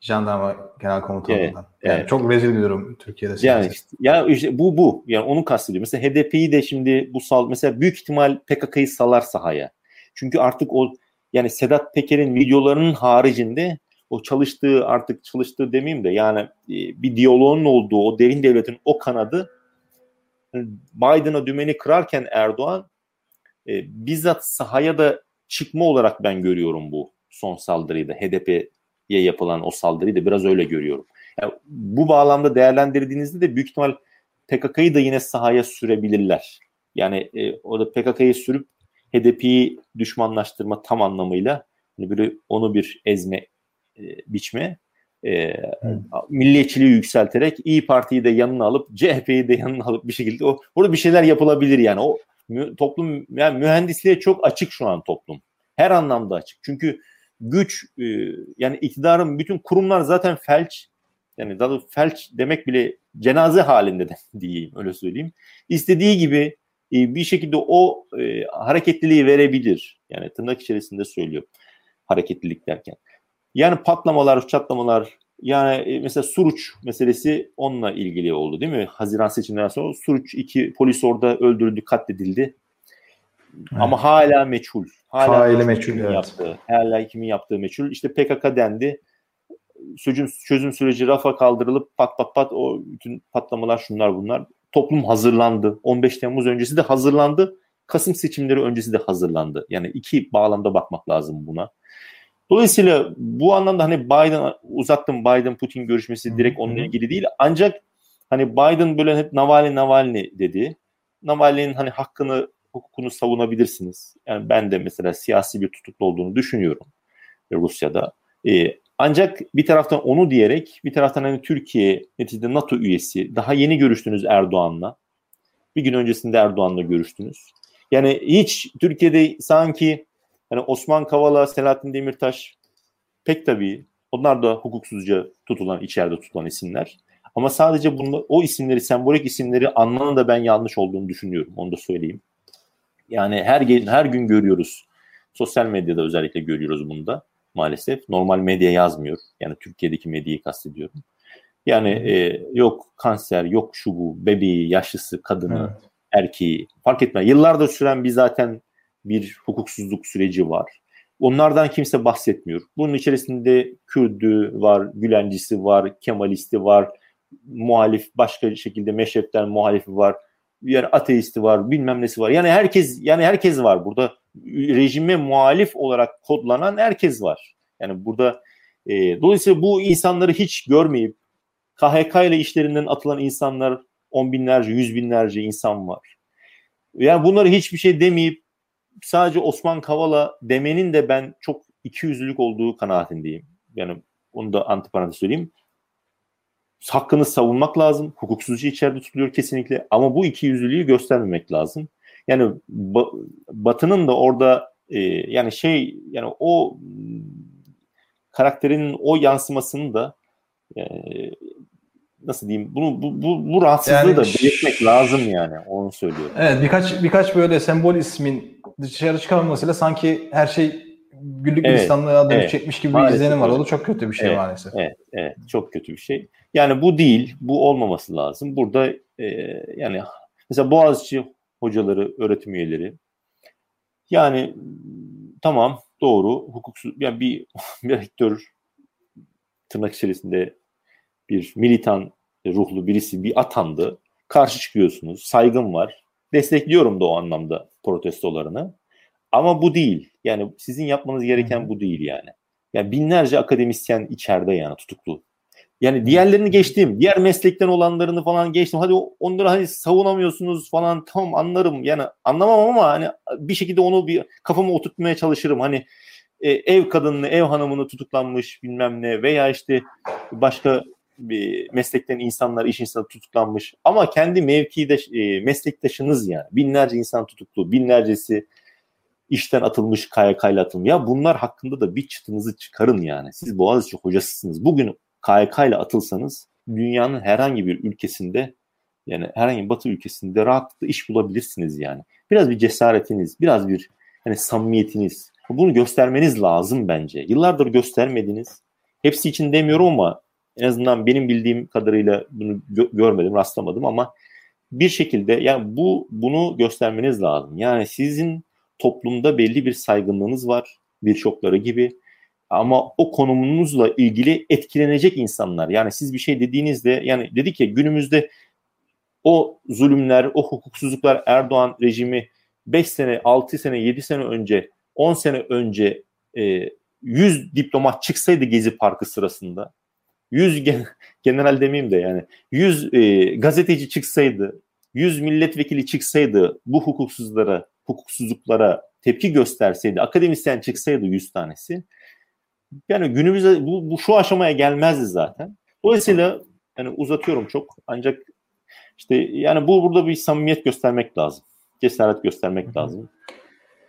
jandarma genel komutanından. Evet, yani evet. çok rezil bir durum Türkiye'de. Yani işte, ya işte bu bu. Yani onu kastediyor. Mesela HDP'yi de şimdi bu sal mesela büyük ihtimal PKK'yı salar sahaya. Çünkü artık o yani Sedat Peker'in videolarının haricinde o çalıştığı artık çalıştığı demeyeyim de yani e, bir diyaloğun olduğu o derin devletin o kanadı Biden'a dümeni kırarken Erdoğan e, bizzat sahaya da çıkma olarak ben görüyorum bu son saldırıyı da HDP'ye yapılan o saldırıyı da biraz öyle görüyorum. Yani bu bağlamda değerlendirdiğinizde de büyük ihtimal PKK'yı da yine sahaya sürebilirler. Yani e, orada PKK'yı sürüp HDP'yi düşmanlaştırma tam anlamıyla hani böyle onu bir ezme e, biçme e, hmm. milliyetçiliği yükselterek İyi Parti'yi de yanına alıp CHP'yi de yanına alıp bir şekilde o burada bir şeyler yapılabilir yani o toplum yani mühendisliğe çok açık şu an toplum. Her anlamda açık. Çünkü güç e, yani iktidarın bütün kurumlar zaten felç yani daha felç demek bile cenaze halinde de diyeyim öyle söyleyeyim. İstediği gibi e, bir şekilde o e, hareketliliği verebilir. Yani tırnak içerisinde söylüyor hareketlilik derken. Yani patlamalar, çatlamalar yani e, mesela Suruç meselesi onunla ilgili oldu değil mi? Haziran seçimlerinden sonra Suruç iki polis orada öldürüldü, katledildi. Evet. Ama hala meçhul. Hala Faili meçhul, evet. yaptığı, hala kimin yaptığı meçhul. İşte PKK dendi. çözüm, çözüm süreci rafa kaldırılıp pat pat pat o bütün patlamalar şunlar bunlar. Toplum hazırlandı. 15 Temmuz öncesi de hazırlandı. Kasım seçimleri öncesi de hazırlandı. Yani iki bağlamda bakmak lazım buna. Dolayısıyla bu anlamda hani Biden uzattım Biden Putin görüşmesi direkt onunla ilgili değil. Ancak hani Biden böyle hep Navalny Navalny dedi. Navalny'nin hani hakkını hukukunu savunabilirsiniz. Yani ben de mesela siyasi bir tutuklu olduğunu düşünüyorum Rusya'da. Ee, ancak bir taraftan onu diyerek bir taraftan hani Türkiye neticede NATO üyesi daha yeni görüştünüz Erdoğan'la. Bir gün öncesinde Erdoğan'la görüştünüz. Yani hiç Türkiye'de sanki hani Osman Kavala, Selahattin Demirtaş pek tabii onlar da hukuksuzca tutulan, içeride tutulan isimler. Ama sadece bunu, o isimleri, sembolik isimleri anmanın da ben yanlış olduğunu düşünüyorum. Onu da söyleyeyim. Yani her her gün görüyoruz. Sosyal medyada özellikle görüyoruz bunu da maalesef. Normal medya yazmıyor. Yani Türkiye'deki medyayı kastediyorum. Yani e, yok kanser, yok şu bu, bebeği, yaşlısı, kadını, evet. erkeği fark etmez. Yıllardır süren bir zaten bir hukuksuzluk süreci var. Onlardan kimse bahsetmiyor. Bunun içerisinde Kürdü var, Gülencisi var, Kemalisti var, muhalif başka şekilde meşrepten muhalifi var, yani ateisti var, bilmem nesi var. Yani herkes yani herkes var burada. Rejime muhalif olarak kodlanan herkes var. Yani burada e, dolayısıyla bu insanları hiç görmeyip KHK ile işlerinden atılan insanlar on binlerce, yüz binlerce insan var. Yani bunları hiçbir şey demeyip sadece Osman Kavala demenin de ben çok ikiyüzlülük olduğu kanaatindeyim. Yani onu da antiparantez söyleyeyim. Hakkını savunmak lazım. Hukuksuzca içeride tutuluyor kesinlikle. Ama bu ikiyüzlülüğü göstermemek lazım. Yani Batı'nın da orada e, yani şey yani o karakterinin o yansımasını da e, nasıl diyeyim bunu bu, bu, bu rahatsızlığı yani, da belirtmek lazım yani onu söylüyorum. Evet birkaç birkaç böyle sembol ismin dışarı çıkarılmasıyla sanki her şey güllük evet, gülistanlığa dönüşecekmiş evet, gibi bir izlenim var. O da çok kötü bir şey evet, maalesef. Evet, evet, çok kötü bir şey. Yani bu değil, bu olmaması lazım. Burada e, yani mesela Boğaziçi hocaları, öğretim üyeleri yani tamam doğru hukuksuz yani bir, bir rektör tırnak içerisinde bir militan ruhlu birisi bir atandı. Karşı çıkıyorsunuz. Saygım var. Destekliyorum da o anlamda protestolarını. Ama bu değil. Yani sizin yapmanız gereken bu değil yani. Yani binlerce akademisyen içeride yani tutuklu. Yani diğerlerini geçtim. Diğer meslekten olanlarını falan geçtim. Hadi onları hani savunamıyorsunuz falan tamam anlarım. Yani anlamam ama hani bir şekilde onu bir kafama oturtmaya çalışırım. Hani e, ev kadınını, ev hanımını tutuklanmış bilmem ne veya işte başka bir meslekten insanlar, iş insanı tutuklanmış. Ama kendi mevkide e, meslektaşınız yani. Binlerce insan tutuklu, binlercesi işten atılmış, KYK ile atılmış. Ya bunlar hakkında da bir çıtınızı çıkarın yani. Siz Boğaziçi hocasısınız. Bugün KYK ile atılsanız dünyanın herhangi bir ülkesinde yani herhangi bir batı ülkesinde rahatlıkla iş bulabilirsiniz yani. Biraz bir cesaretiniz, biraz bir hani samimiyetiniz. Bunu göstermeniz lazım bence. Yıllardır göstermediniz. Hepsi için demiyorum ama en azından benim bildiğim kadarıyla bunu gö- görmedim, rastlamadım ama bir şekilde yani bu bunu göstermeniz lazım. Yani sizin toplumda belli bir saygınlığınız var birçokları gibi ama o konumunuzla ilgili etkilenecek insanlar. Yani siz bir şey dediğinizde yani dedik ya günümüzde o zulümler, o hukuksuzluklar Erdoğan rejimi 5 sene, 6 sene, 7 sene önce, 10 sene önce e, 100 diplomat çıksaydı Gezi Parkı sırasında 100 gen, general demeyeyim de yani 100 e, gazeteci çıksaydı, 100 milletvekili çıksaydı bu hukuksuzlara, hukuksuzluklara tepki gösterseydi, akademisyen çıksaydı 100 tanesi yani günümüzde bu, bu şu aşamaya gelmezdi zaten. Dolayısıyla yani uzatıyorum çok ancak işte yani bu burada bir samimiyet göstermek lazım. Cesaret göstermek Hı-hı. lazım.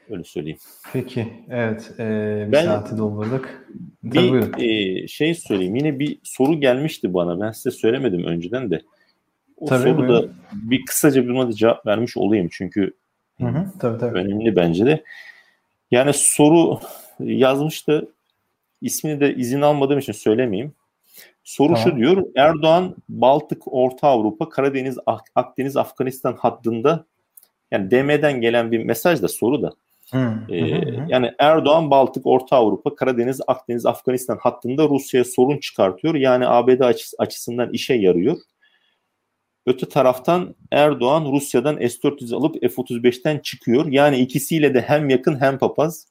Öyle söyleyeyim. Peki. Evet. E, bir ben, saati doldurduk. Bir e, şey söyleyeyim. Yine bir soru gelmişti bana. Ben size söylemedim önceden de. O tabii soruda mi? bir kısaca buna cevap vermiş olayım. Çünkü hı hı, tabii, tabii. önemli bence de. Yani soru yazmıştı. İsmini de izin almadığım için söylemeyeyim. Soru tamam. şu diyor. Erdoğan Baltık, Orta Avrupa, Karadeniz, Akdeniz, Afganistan hattında yani DM'den gelen bir mesaj da soru da ee, yani Erdoğan Baltık, Orta Avrupa, Karadeniz, Akdeniz, Afganistan hattında Rusya'ya sorun çıkartıyor. Yani ABD açısından işe yarıyor. Öte taraftan Erdoğan Rusya'dan S-400 alıp F-35'ten çıkıyor. Yani ikisiyle de hem yakın hem papaz.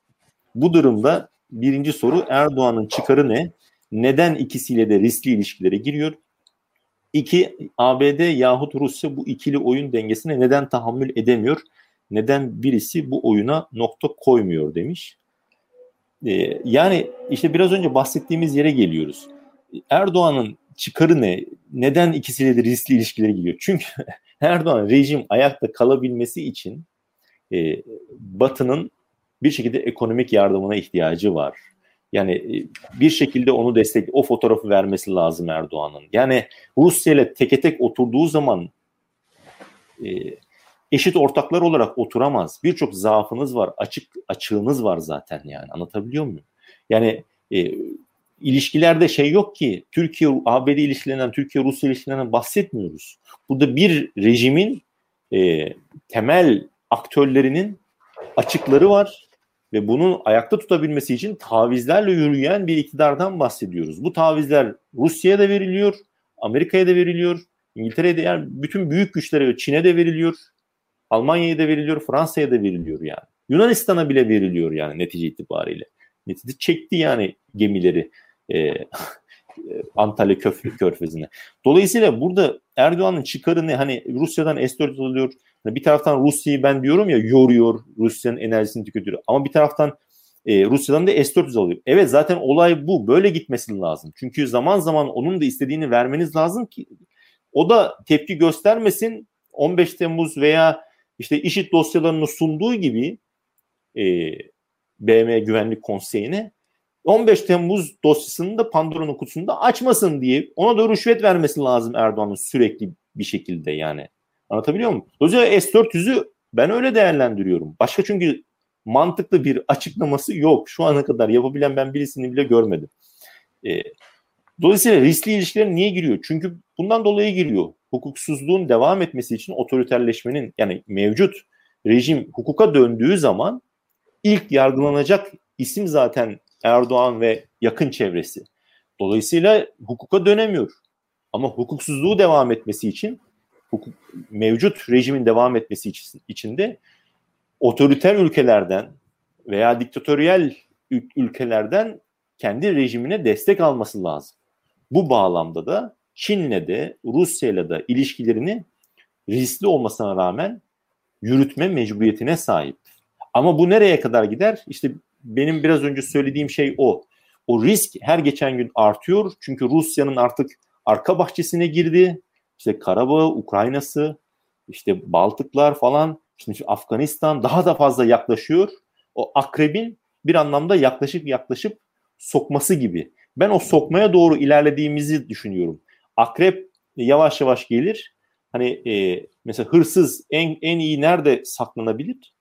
Bu durumda birinci soru Erdoğan'ın çıkarı ne? Neden ikisiyle de riskli ilişkilere giriyor? İki, ABD yahut Rusya bu ikili oyun dengesine neden tahammül edemiyor? Neden birisi bu oyuna nokta koymuyor demiş. Ee, yani işte biraz önce bahsettiğimiz yere geliyoruz. Erdoğan'ın çıkarı ne? Neden ikisiyle de riskli ilişkilere giriyor? Çünkü Erdoğan rejim ayakta kalabilmesi için e, Batı'nın bir şekilde ekonomik yardımına ihtiyacı var. Yani e, bir şekilde onu destek, o fotoğrafı vermesi lazım Erdoğan'ın. Yani Rusya ile teke tek oturduğu zaman e, eşit ortaklar olarak oturamaz. Birçok zaafınız var, açık açığınız var zaten yani. Anlatabiliyor muyum? Yani e, ilişkilerde şey yok ki Türkiye ABD ilişkilerinden, Türkiye Rusya ilişkilerinden bahsetmiyoruz. Burada bir rejimin e, temel aktörlerinin açıkları var ve bunun ayakta tutabilmesi için tavizlerle yürüyen bir iktidardan bahsediyoruz. Bu tavizler Rusya'ya da veriliyor, Amerika'ya da veriliyor, İngiltere'ye de yani bütün büyük güçlere, Çin'e de veriliyor, Almanya'ya da veriliyor, Fransa'ya da veriliyor yani. Yunanistan'a bile veriliyor yani netice itibariyle. Netice çekti yani gemileri e, Antalya Köf Körfezi'ne. Dolayısıyla burada Erdoğan'ın çıkarı ne? Hani Rusya'dan S-400 alıyor. Hani bir taraftan Rusya'yı ben diyorum ya yoruyor, Rusya'nın enerjisini tüketiyor. Ama bir taraftan e, Rusya'dan da S-400 alıyor. Evet zaten olay bu. Böyle gitmesi lazım. Çünkü zaman zaman onun da istediğini vermeniz lazım ki o da tepki göstermesin. 15 Temmuz veya işte IŞİD dosyalarını sunduğu gibi e, BM Güvenlik Konseyi'ne 15 Temmuz dosyasını da Pandora'nın kutusunu da açmasın diye ona da rüşvet vermesi lazım Erdoğan'ın sürekli bir şekilde yani. Anlatabiliyor muyum? Dolayısıyla S-400'ü ben öyle değerlendiriyorum. Başka çünkü mantıklı bir açıklaması yok. Şu ana kadar yapabilen ben birisini bile görmedim. E, dolayısıyla riskli ilişkiler niye giriyor? Çünkü bundan dolayı giriyor. Hukuksuzluğun devam etmesi için otoriterleşmenin yani mevcut rejim hukuka döndüğü zaman ilk yargılanacak isim zaten Erdoğan ve yakın çevresi. Dolayısıyla hukuka dönemiyor. Ama hukuksuzluğu devam etmesi için hukuk, mevcut rejimin devam etmesi için, için de otoriter ülkelerden veya diktatöryel ülkelerden kendi rejimine destek alması lazım. Bu bağlamda da Çin'le de Rusya'yla da ilişkilerini riskli olmasına rağmen yürütme mecburiyetine sahip. Ama bu nereye kadar gider? İşte benim biraz önce söylediğim şey o. O risk her geçen gün artıyor. Çünkü Rusya'nın artık arka bahçesine girdi. İşte Karabağ, Ukrayna'sı, işte Baltıklar falan, şimdi Afganistan daha da fazla yaklaşıyor. O akrebin bir anlamda yaklaşıp yaklaşıp sokması gibi. Ben o sokmaya doğru ilerlediğimizi düşünüyorum. Akrep yavaş yavaş gelir. Hani e, mesela hırsız en en iyi nerede saklanabilir?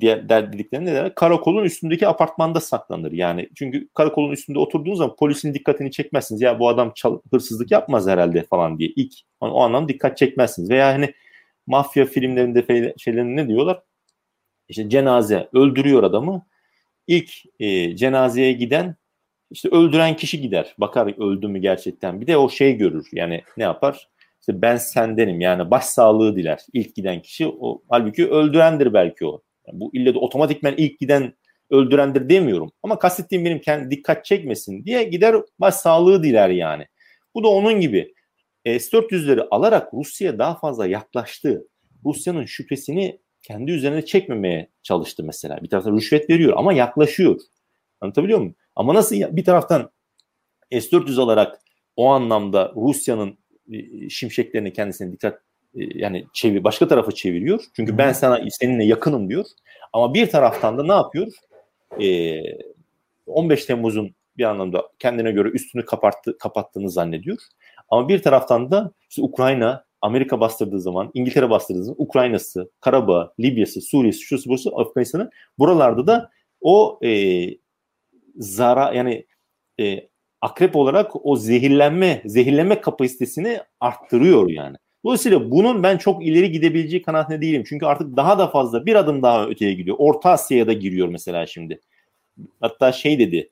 Diğer dediklerinde ne demek? Karakolun üstündeki apartmanda saklanır. Yani çünkü karakolun üstünde oturduğunuz zaman polisin dikkatini çekmezsiniz. Ya bu adam çal- hırsızlık yapmaz herhalde falan diye ilk o anlamda dikkat çekmezsiniz. Veya hani mafya filmlerinde fe- şeylerinde ne diyorlar? İşte cenaze öldürüyor adamı. İlk e, cenazeye giden işte öldüren kişi gider. Bakar öldü mü gerçekten. Bir de o şey görür. Yani ne yapar? İşte ben sendenim yani baş sağlığı diler. İlk giden kişi o halbuki öldürendir belki o. Bu ille de otomatikmen ilk giden öldürendir demiyorum. Ama kastettiğim benim kendi dikkat çekmesin diye gider baş sağlığı diler yani. Bu da onun gibi. S-400'leri alarak Rusya daha fazla yaklaştı. Rusya'nın şüphesini kendi üzerine çekmemeye çalıştı mesela. Bir taraftan rüşvet veriyor ama yaklaşıyor. Anlatabiliyor muyum? Ama nasıl bir taraftan S-400 alarak o anlamda Rusya'nın e, şimşeklerini kendisine dikkat yani çevir başka tarafa çeviriyor. Çünkü ben sana seninle yakınım diyor. Ama bir taraftan da ne yapıyor? Ee, 15 Temmuz'un bir anlamda kendine göre üstünü kapattı, kapattığını zannediyor. Ama bir taraftan da işte Ukrayna, Amerika bastırdığı zaman, İngiltere bastırdığı zaman Ukrayna'sı, Karabağ, Libya'sı, Suriye'si, şusu busu, Afganistan'ı buralarda da o e, zara yani e, akrep olarak o zehirlenme, zehirlenme kapasitesini arttırıyor yani. Dolayısıyla bunun ben çok ileri gidebileceği kanaatinde değilim. Çünkü artık daha da fazla bir adım daha öteye gidiyor. Orta Asya'ya da giriyor mesela şimdi. Hatta şey dedi.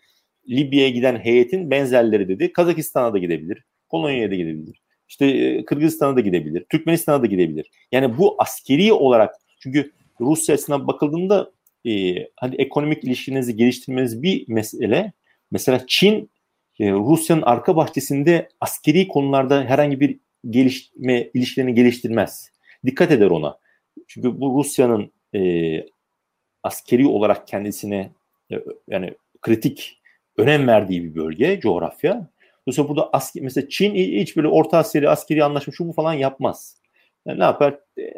Libya'ya giden heyetin benzerleri dedi. Kazakistan'a da gidebilir. Polonya'ya da gidebilir. İşte e, Kırgızistan'a da gidebilir. Türkmenistan'a da gidebilir. Yani bu askeri olarak çünkü Rusya açısından bakıldığında e, hadi ekonomik ilişkinizi geliştirmeniz bir mesele. Mesela Çin e, Rusya'nın arka bahçesinde askeri konularda herhangi bir gelişme ilişkilerini geliştirmez. Dikkat eder ona. Çünkü bu Rusya'nın e, askeri olarak kendisine e, yani kritik önem verdiği bir bölge, coğrafya. Dolayısıyla burada asker, mesela Çin hiç böyle Orta Asya'yı askeri anlaşma şu bu falan yapmaz. Yani ne yapar? E,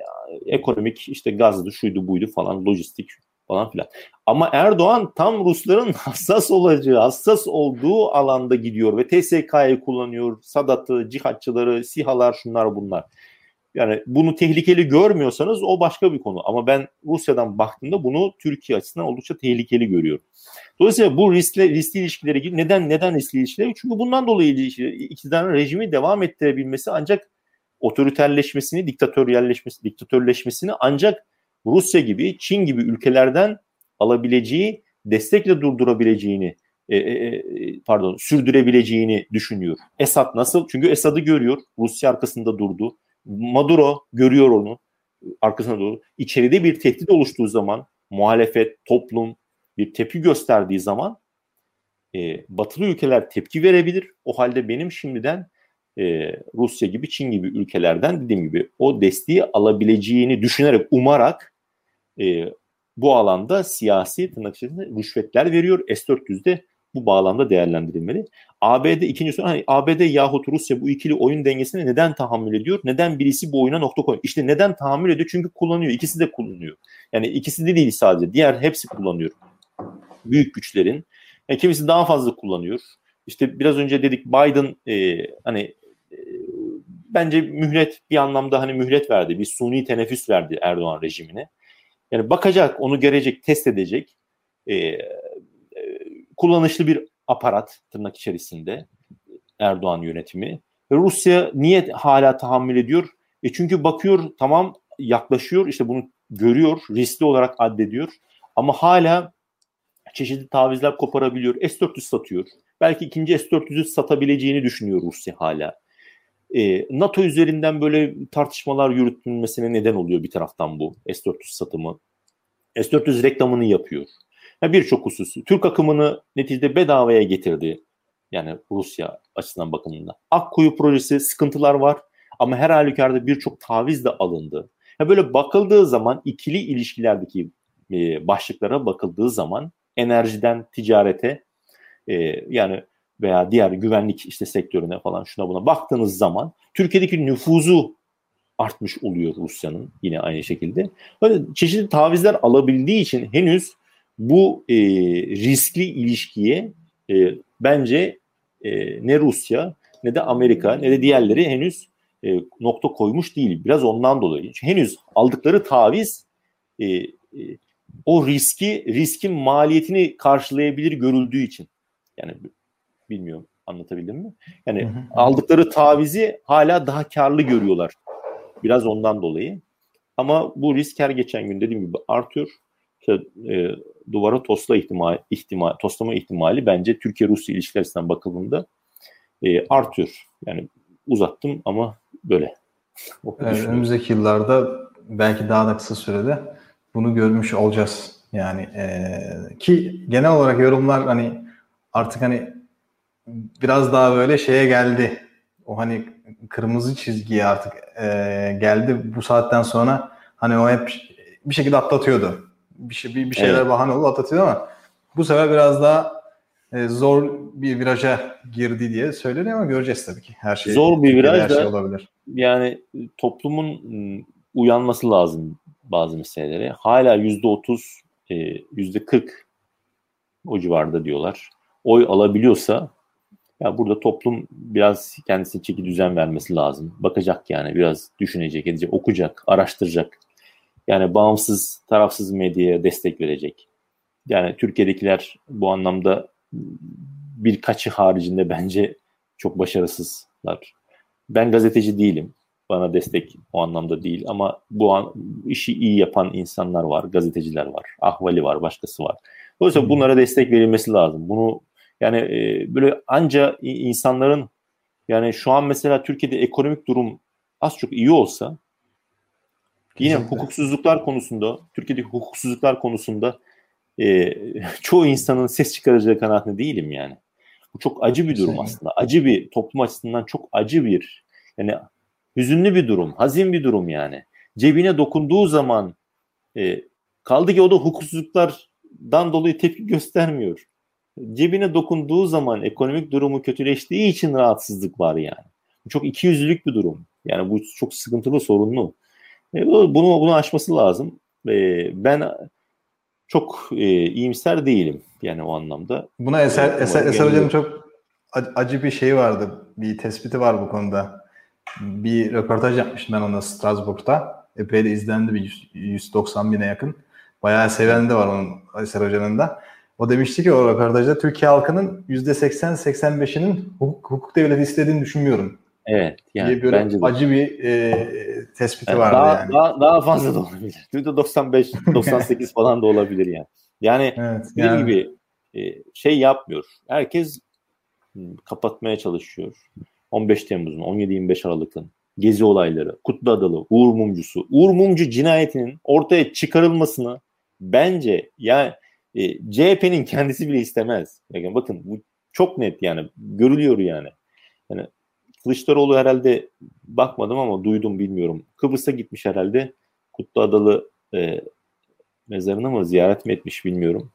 ekonomik işte gazdı, şuydu, buydu falan, lojistik falan filan. Ama Erdoğan tam Rusların hassas olacağı, hassas olduğu alanda gidiyor ve TSK'yı kullanıyor. Sadat'ı, cihatçıları, sihalar şunlar bunlar. Yani bunu tehlikeli görmüyorsanız o başka bir konu. Ama ben Rusya'dan baktığımda bunu Türkiye açısından oldukça tehlikeli görüyorum. Dolayısıyla bu riskli, riskli ilişkileri neden neden riskli ilişkileri? Çünkü bundan dolayı iktidarın rejimi devam ettirebilmesi ancak otoriterleşmesini, diktatöryelleşmesi, diktatörleşmesini ancak Rusya gibi, Çin gibi ülkelerden alabileceği, destekle durdurabileceğini, e, e, e, pardon, sürdürebileceğini düşünüyor. Esad nasıl? Çünkü Esad'ı görüyor. Rusya arkasında durdu. Maduro görüyor onu. Arkasında durdu. İçeride bir tehdit oluştuğu zaman muhalefet, toplum bir tepki gösterdiği zaman e, batılı ülkeler tepki verebilir. O halde benim şimdiden e, Rusya gibi, Çin gibi ülkelerden dediğim gibi o desteği alabileceğini düşünerek, umarak e, bu alanda siyasi tırnak içerisinde rüşvetler veriyor. S-400'de bu bağlamda değerlendirilmeli. ABD ikinci soru hani ABD yahut Rusya bu ikili oyun dengesine neden tahammül ediyor? Neden birisi bu oyuna nokta koyuyor? İşte neden tahammül ediyor? Çünkü kullanıyor. İkisi de kullanıyor. Yani ikisi de değil sadece. Diğer hepsi kullanıyor. Büyük güçlerin. Yani kimisi daha fazla kullanıyor. İşte biraz önce dedik Biden e, hani e, bence mühlet bir anlamda hani mühlet verdi. Bir suni teneffüs verdi Erdoğan rejimine. Yani bakacak, onu görecek, test edecek. E, e, kullanışlı bir aparat tırnak içerisinde Erdoğan yönetimi. Ve Rusya niye hala tahammül ediyor? E çünkü bakıyor tamam yaklaşıyor işte bunu görüyor, riskli olarak addediyor. Ama hala çeşitli tavizler koparabiliyor. S-400 satıyor. Belki ikinci S-400'ü satabileceğini düşünüyor Rusya hala. E, NATO üzerinden böyle tartışmalar yürütülmesine neden oluyor bir taraftan bu S-400 satımı. S-400 reklamını yapıyor. Yani Birçok hususu. Türk akımını neticede bedavaya getirdi. Yani Rusya açısından bakımında. Akkuyu projesi sıkıntılar var ama her halükarda birçok taviz de alındı. Yani böyle bakıldığı zaman ikili ilişkilerdeki e, başlıklara bakıldığı zaman enerjiden ticarete e, yani veya diğer güvenlik işte sektörüne falan şuna buna baktığınız zaman Türkiye'deki nüfuzu artmış oluyor Rusya'nın yine aynı şekilde. Böyle çeşitli tavizler alabildiği için henüz bu e, riskli ilişkiye e, bence e, ne Rusya ne de Amerika ne de diğerleri henüz e, nokta koymuş değil. Biraz ondan dolayı. Henüz aldıkları taviz e, e, o riski riskin maliyetini karşılayabilir görüldüğü için. Yani bilmiyorum anlatabildim mi? Yani aldıkları tavizi hala daha karlı görüyorlar. Biraz ondan dolayı. Ama bu risk her geçen gün dediğim gibi artıyor. İşte, e, duvara tosla ihtimal, ihtimal, toslama ihtimali bence Türkiye-Rusya ilişkiler açısından bakıldığında e, artıyor. Yani uzattım ama böyle. Evet, önümüzdeki yıllarda belki daha da kısa sürede bunu görmüş olacağız. Yani e, ki genel olarak yorumlar hani artık hani biraz daha böyle şeye geldi. O hani kırmızı çizgiye artık e, geldi. Bu saatten sonra hani o hep bir şekilde atlatıyordu. Bir şey bir, bir şeyler evet. bahane olup atlatıyordu ama bu sefer biraz daha e, zor bir viraja girdi diye söyleniyor ama göreceğiz tabii ki. Her şey zor bir viraj her şey olabilir. Yani toplumun uyanması lazım bazı meselelere. Hala yüzde otuz, e, yüzde kırk o civarda diyorlar. Oy alabiliyorsa ya burada toplum biraz kendisine çeki düzen vermesi lazım. Bakacak yani biraz düşünecek, edecek, okuyacak, araştıracak. Yani bağımsız, tarafsız medyaya destek verecek. Yani Türkiye'dekiler bu anlamda birkaçı haricinde bence çok başarısızlar. Ben gazeteci değilim. bana destek o anlamda değil ama bu an işi iyi yapan insanlar var, gazeteciler var, ahvali var, başkası var. Dolayısıyla bunlara destek verilmesi lazım. Bunu yani e, böyle anca insanların yani şu an mesela Türkiye'de ekonomik durum az çok iyi olsa yine Kesinlikle. hukuksuzluklar konusunda, Türkiye'deki hukuksuzluklar konusunda e, çoğu insanın ses çıkaracağı kanaatinde değilim yani. Bu çok acı bir durum Kesinlikle. aslında. Acı bir toplum açısından çok acı bir yani hüzünlü bir durum, hazin bir durum yani. Cebine dokunduğu zaman e, kaldı ki o da hukuksuzluklardan dolayı tepki göstermiyor. Cebine dokunduğu zaman ekonomik durumu kötüleştiği için rahatsızlık var yani. Bu çok ikiyüzlülük bir durum. Yani bu çok sıkıntılı, sorunlu. E, bunu bunu aşması lazım. E, ben çok e, iyimser değilim yani o anlamda. Buna Eser, Eser, Eser Hoca'nın çok acı bir şey vardı. Bir tespiti var bu konuda. Bir röportaj yapmıştım ben ona Strasbourg'da. Epey de izlendi bir 190 bine yakın. Bayağı seven de var onun Eser Hoca'nın da. O demişti ki o röportajda Türkiye halkının %80-85'inin hukuk, hukuk devleti istediğini düşünmüyorum. Evet. Yani böyle bence de. acı bir e, tespiti evet, vardı daha, yani. Daha, daha fazla da olabilir. %95, 98 falan da olabilir yani. Yani evet, dediğim yani. gibi e, şey yapmıyor. Herkes kapatmaya çalışıyor. 15 Temmuz'un, 17-25 Aralık'ın gezi olayları, Kutlu Adalı, Uğur Mumcusu, Uğur Mumcu cinayetinin ortaya çıkarılmasını bence yani e, CHP'nin kendisi bile istemez. Yani bakın bu çok net yani görülüyor yani. Yani Kılıçdaroğlu herhalde bakmadım ama duydum bilmiyorum. Kıbrıs'a gitmiş herhalde. Kutlu Adalı e, mezarına mı ziyaret mi etmiş bilmiyorum.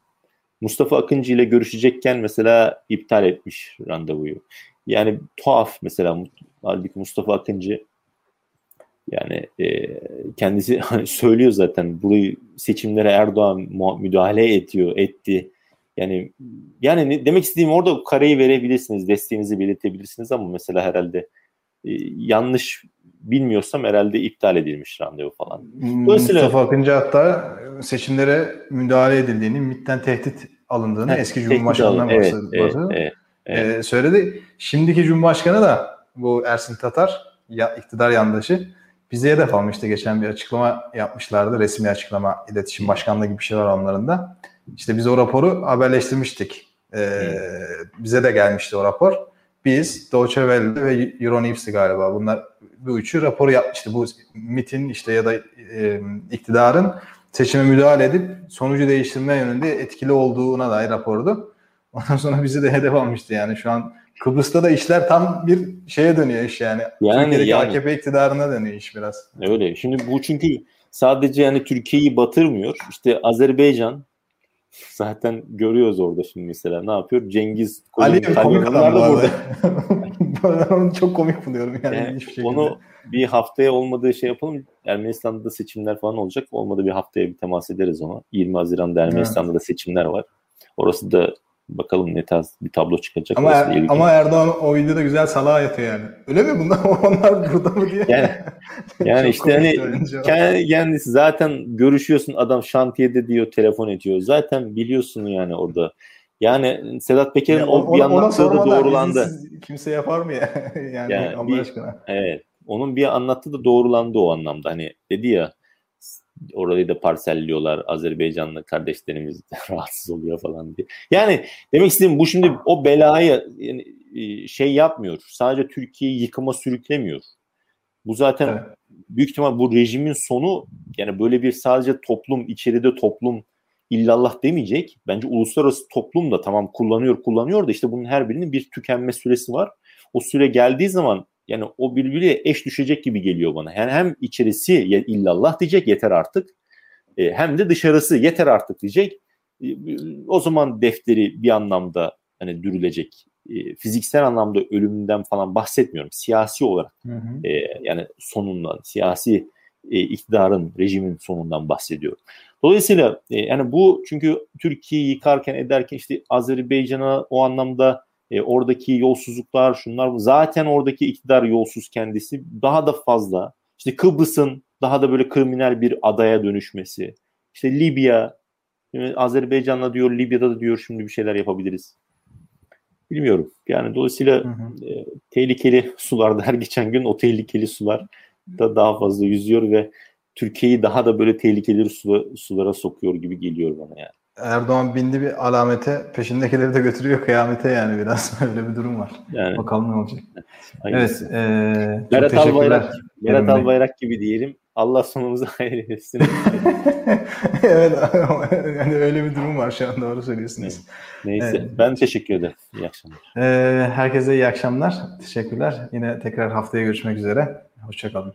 Mustafa Akıncı ile görüşecekken mesela iptal etmiş randevuyu. Yani tuhaf mesela halbuki Mustafa Akıncı yani e, kendisi hani söylüyor zaten burayı seçimlere Erdoğan müdahale ediyor, etti. Yani yani ne, demek istediğim orada kareyi verebilirsiniz, desteğinizi belirtebilirsiniz ama mesela herhalde e, yanlış bilmiyorsam herhalde iptal edilmiş randevu falan. Dolayısıyla, Mustafa Akıncı hatta seçimlere müdahale edildiğini, MİT'ten tehdit alındığını he, eski Cumhurbaşkanı'ndan evet, evet, evet, evet. Ee, söyledi. Şimdiki Cumhurbaşkanı da bu Ersin Tatar ya, iktidar yandaşı bize hedef almıştı. Geçen bir açıklama yapmışlardı. Resmi açıklama, iletişim başkanlığı gibi bir şey var onların da. İşte biz o raporu haberleştirmiştik. Ee, bize de gelmişti o rapor. Biz Deutsche Welle ve Euronews'ti galiba. Bunlar bu üçü raporu yapmıştı. Bu MIT'in işte ya da e, iktidarın seçime müdahale edip sonucu değiştirme yönünde etkili olduğuna dair rapordu. Ondan sonra bizi de hedef almıştı yani şu an Kıbrıs'ta da işler tam bir şeye dönüyor iş yani. Yani, Türkiye'deki yani. AKP iktidarına dönüyor iş biraz. Öyle. Şimdi bu çünkü sadece yani Türkiye'yi batırmıyor. İşte Azerbaycan zaten görüyoruz orada şimdi mesela ne yapıyor? Cengiz Ali komik adam da burada. ben onu çok komik buluyorum yani. yani hiçbir onu bir haftaya olmadığı şey yapalım. Ermenistan'da da seçimler falan olacak. Olmadı bir haftaya bir temas ederiz ona. 20 Haziran'da Ermenistan'da evet. da seçimler var. Orası da Bakalım ne tarz bir tablo çıkacak. Ama, er, ama Erdoğan o videoda güzel salağa yatıyor yani. Öyle mi bunlar onlar burada mı diye? Yani, yani işte hani kendisi zaten görüşüyorsun adam şantiyede diyor telefon ediyor. Zaten biliyorsun yani orada. Yani Sedat Peker'in o bir anlattığı da doğrulandı. Kimse yapar mı ya? yani, yani Allah bir, aşkına. Evet. Onun bir anlattığı da doğrulandı o anlamda. Hani dedi ya orayı da parselliyorlar. Azerbaycanlı kardeşlerimiz rahatsız oluyor falan diye. Yani demek istediğim bu şimdi o belayı yani, e, şey yapmıyor. Sadece Türkiye'yi yıkıma sürüklemiyor. Bu zaten evet. büyük ihtimal bu rejimin sonu yani böyle bir sadece toplum içeride toplum illallah demeyecek. Bence uluslararası toplum da tamam kullanıyor kullanıyor da işte bunun her birinin bir tükenme süresi var. O süre geldiği zaman yani o birbiriyle eş düşecek gibi geliyor bana. Yani hem içerisi illallah diyecek yeter artık e, hem de dışarısı yeter artık diyecek. E, o zaman defteri bir anlamda hani dürülecek. E, fiziksel anlamda ölümünden falan bahsetmiyorum. Siyasi olarak hı hı. yani sonundan, siyasi iktidarın, rejimin sonundan bahsediyorum. Dolayısıyla yani bu çünkü Türkiye'yi yıkarken ederken işte Azerbaycan'a o anlamda e, oradaki yolsuzluklar şunlar zaten oradaki iktidar yolsuz kendisi daha da fazla. İşte Kıbrıs'ın daha da böyle kriminal bir adaya dönüşmesi. İşte Libya, Azerbaycan'la diyor Libya'da da diyor şimdi bir şeyler yapabiliriz. Bilmiyorum. Yani dolayısıyla hı hı. E, tehlikeli sularda her geçen gün o tehlikeli sular da daha fazla yüzüyor ve Türkiye'yi daha da böyle tehlikeli sulara, sulara sokuyor gibi geliyor bana yani. Erdoğan bindi bir alamete, peşindekileri de götürüyor kıyamete yani biraz öyle bir durum var. Yani, Bakalım ne olacak. Aynen. Evet. E, Berat Albayrak. Berat. Albayrak gibi diyelim. Allah sonumuzu hayır etsin. evet yani öyle bir durum var şu an doğru söylüyorsunuz. Neyse. Evet. Ben teşekkür ederim. İyi akşamlar. Ee, herkese iyi akşamlar. Teşekkürler. Yine tekrar haftaya görüşmek üzere. Hoşçakalın.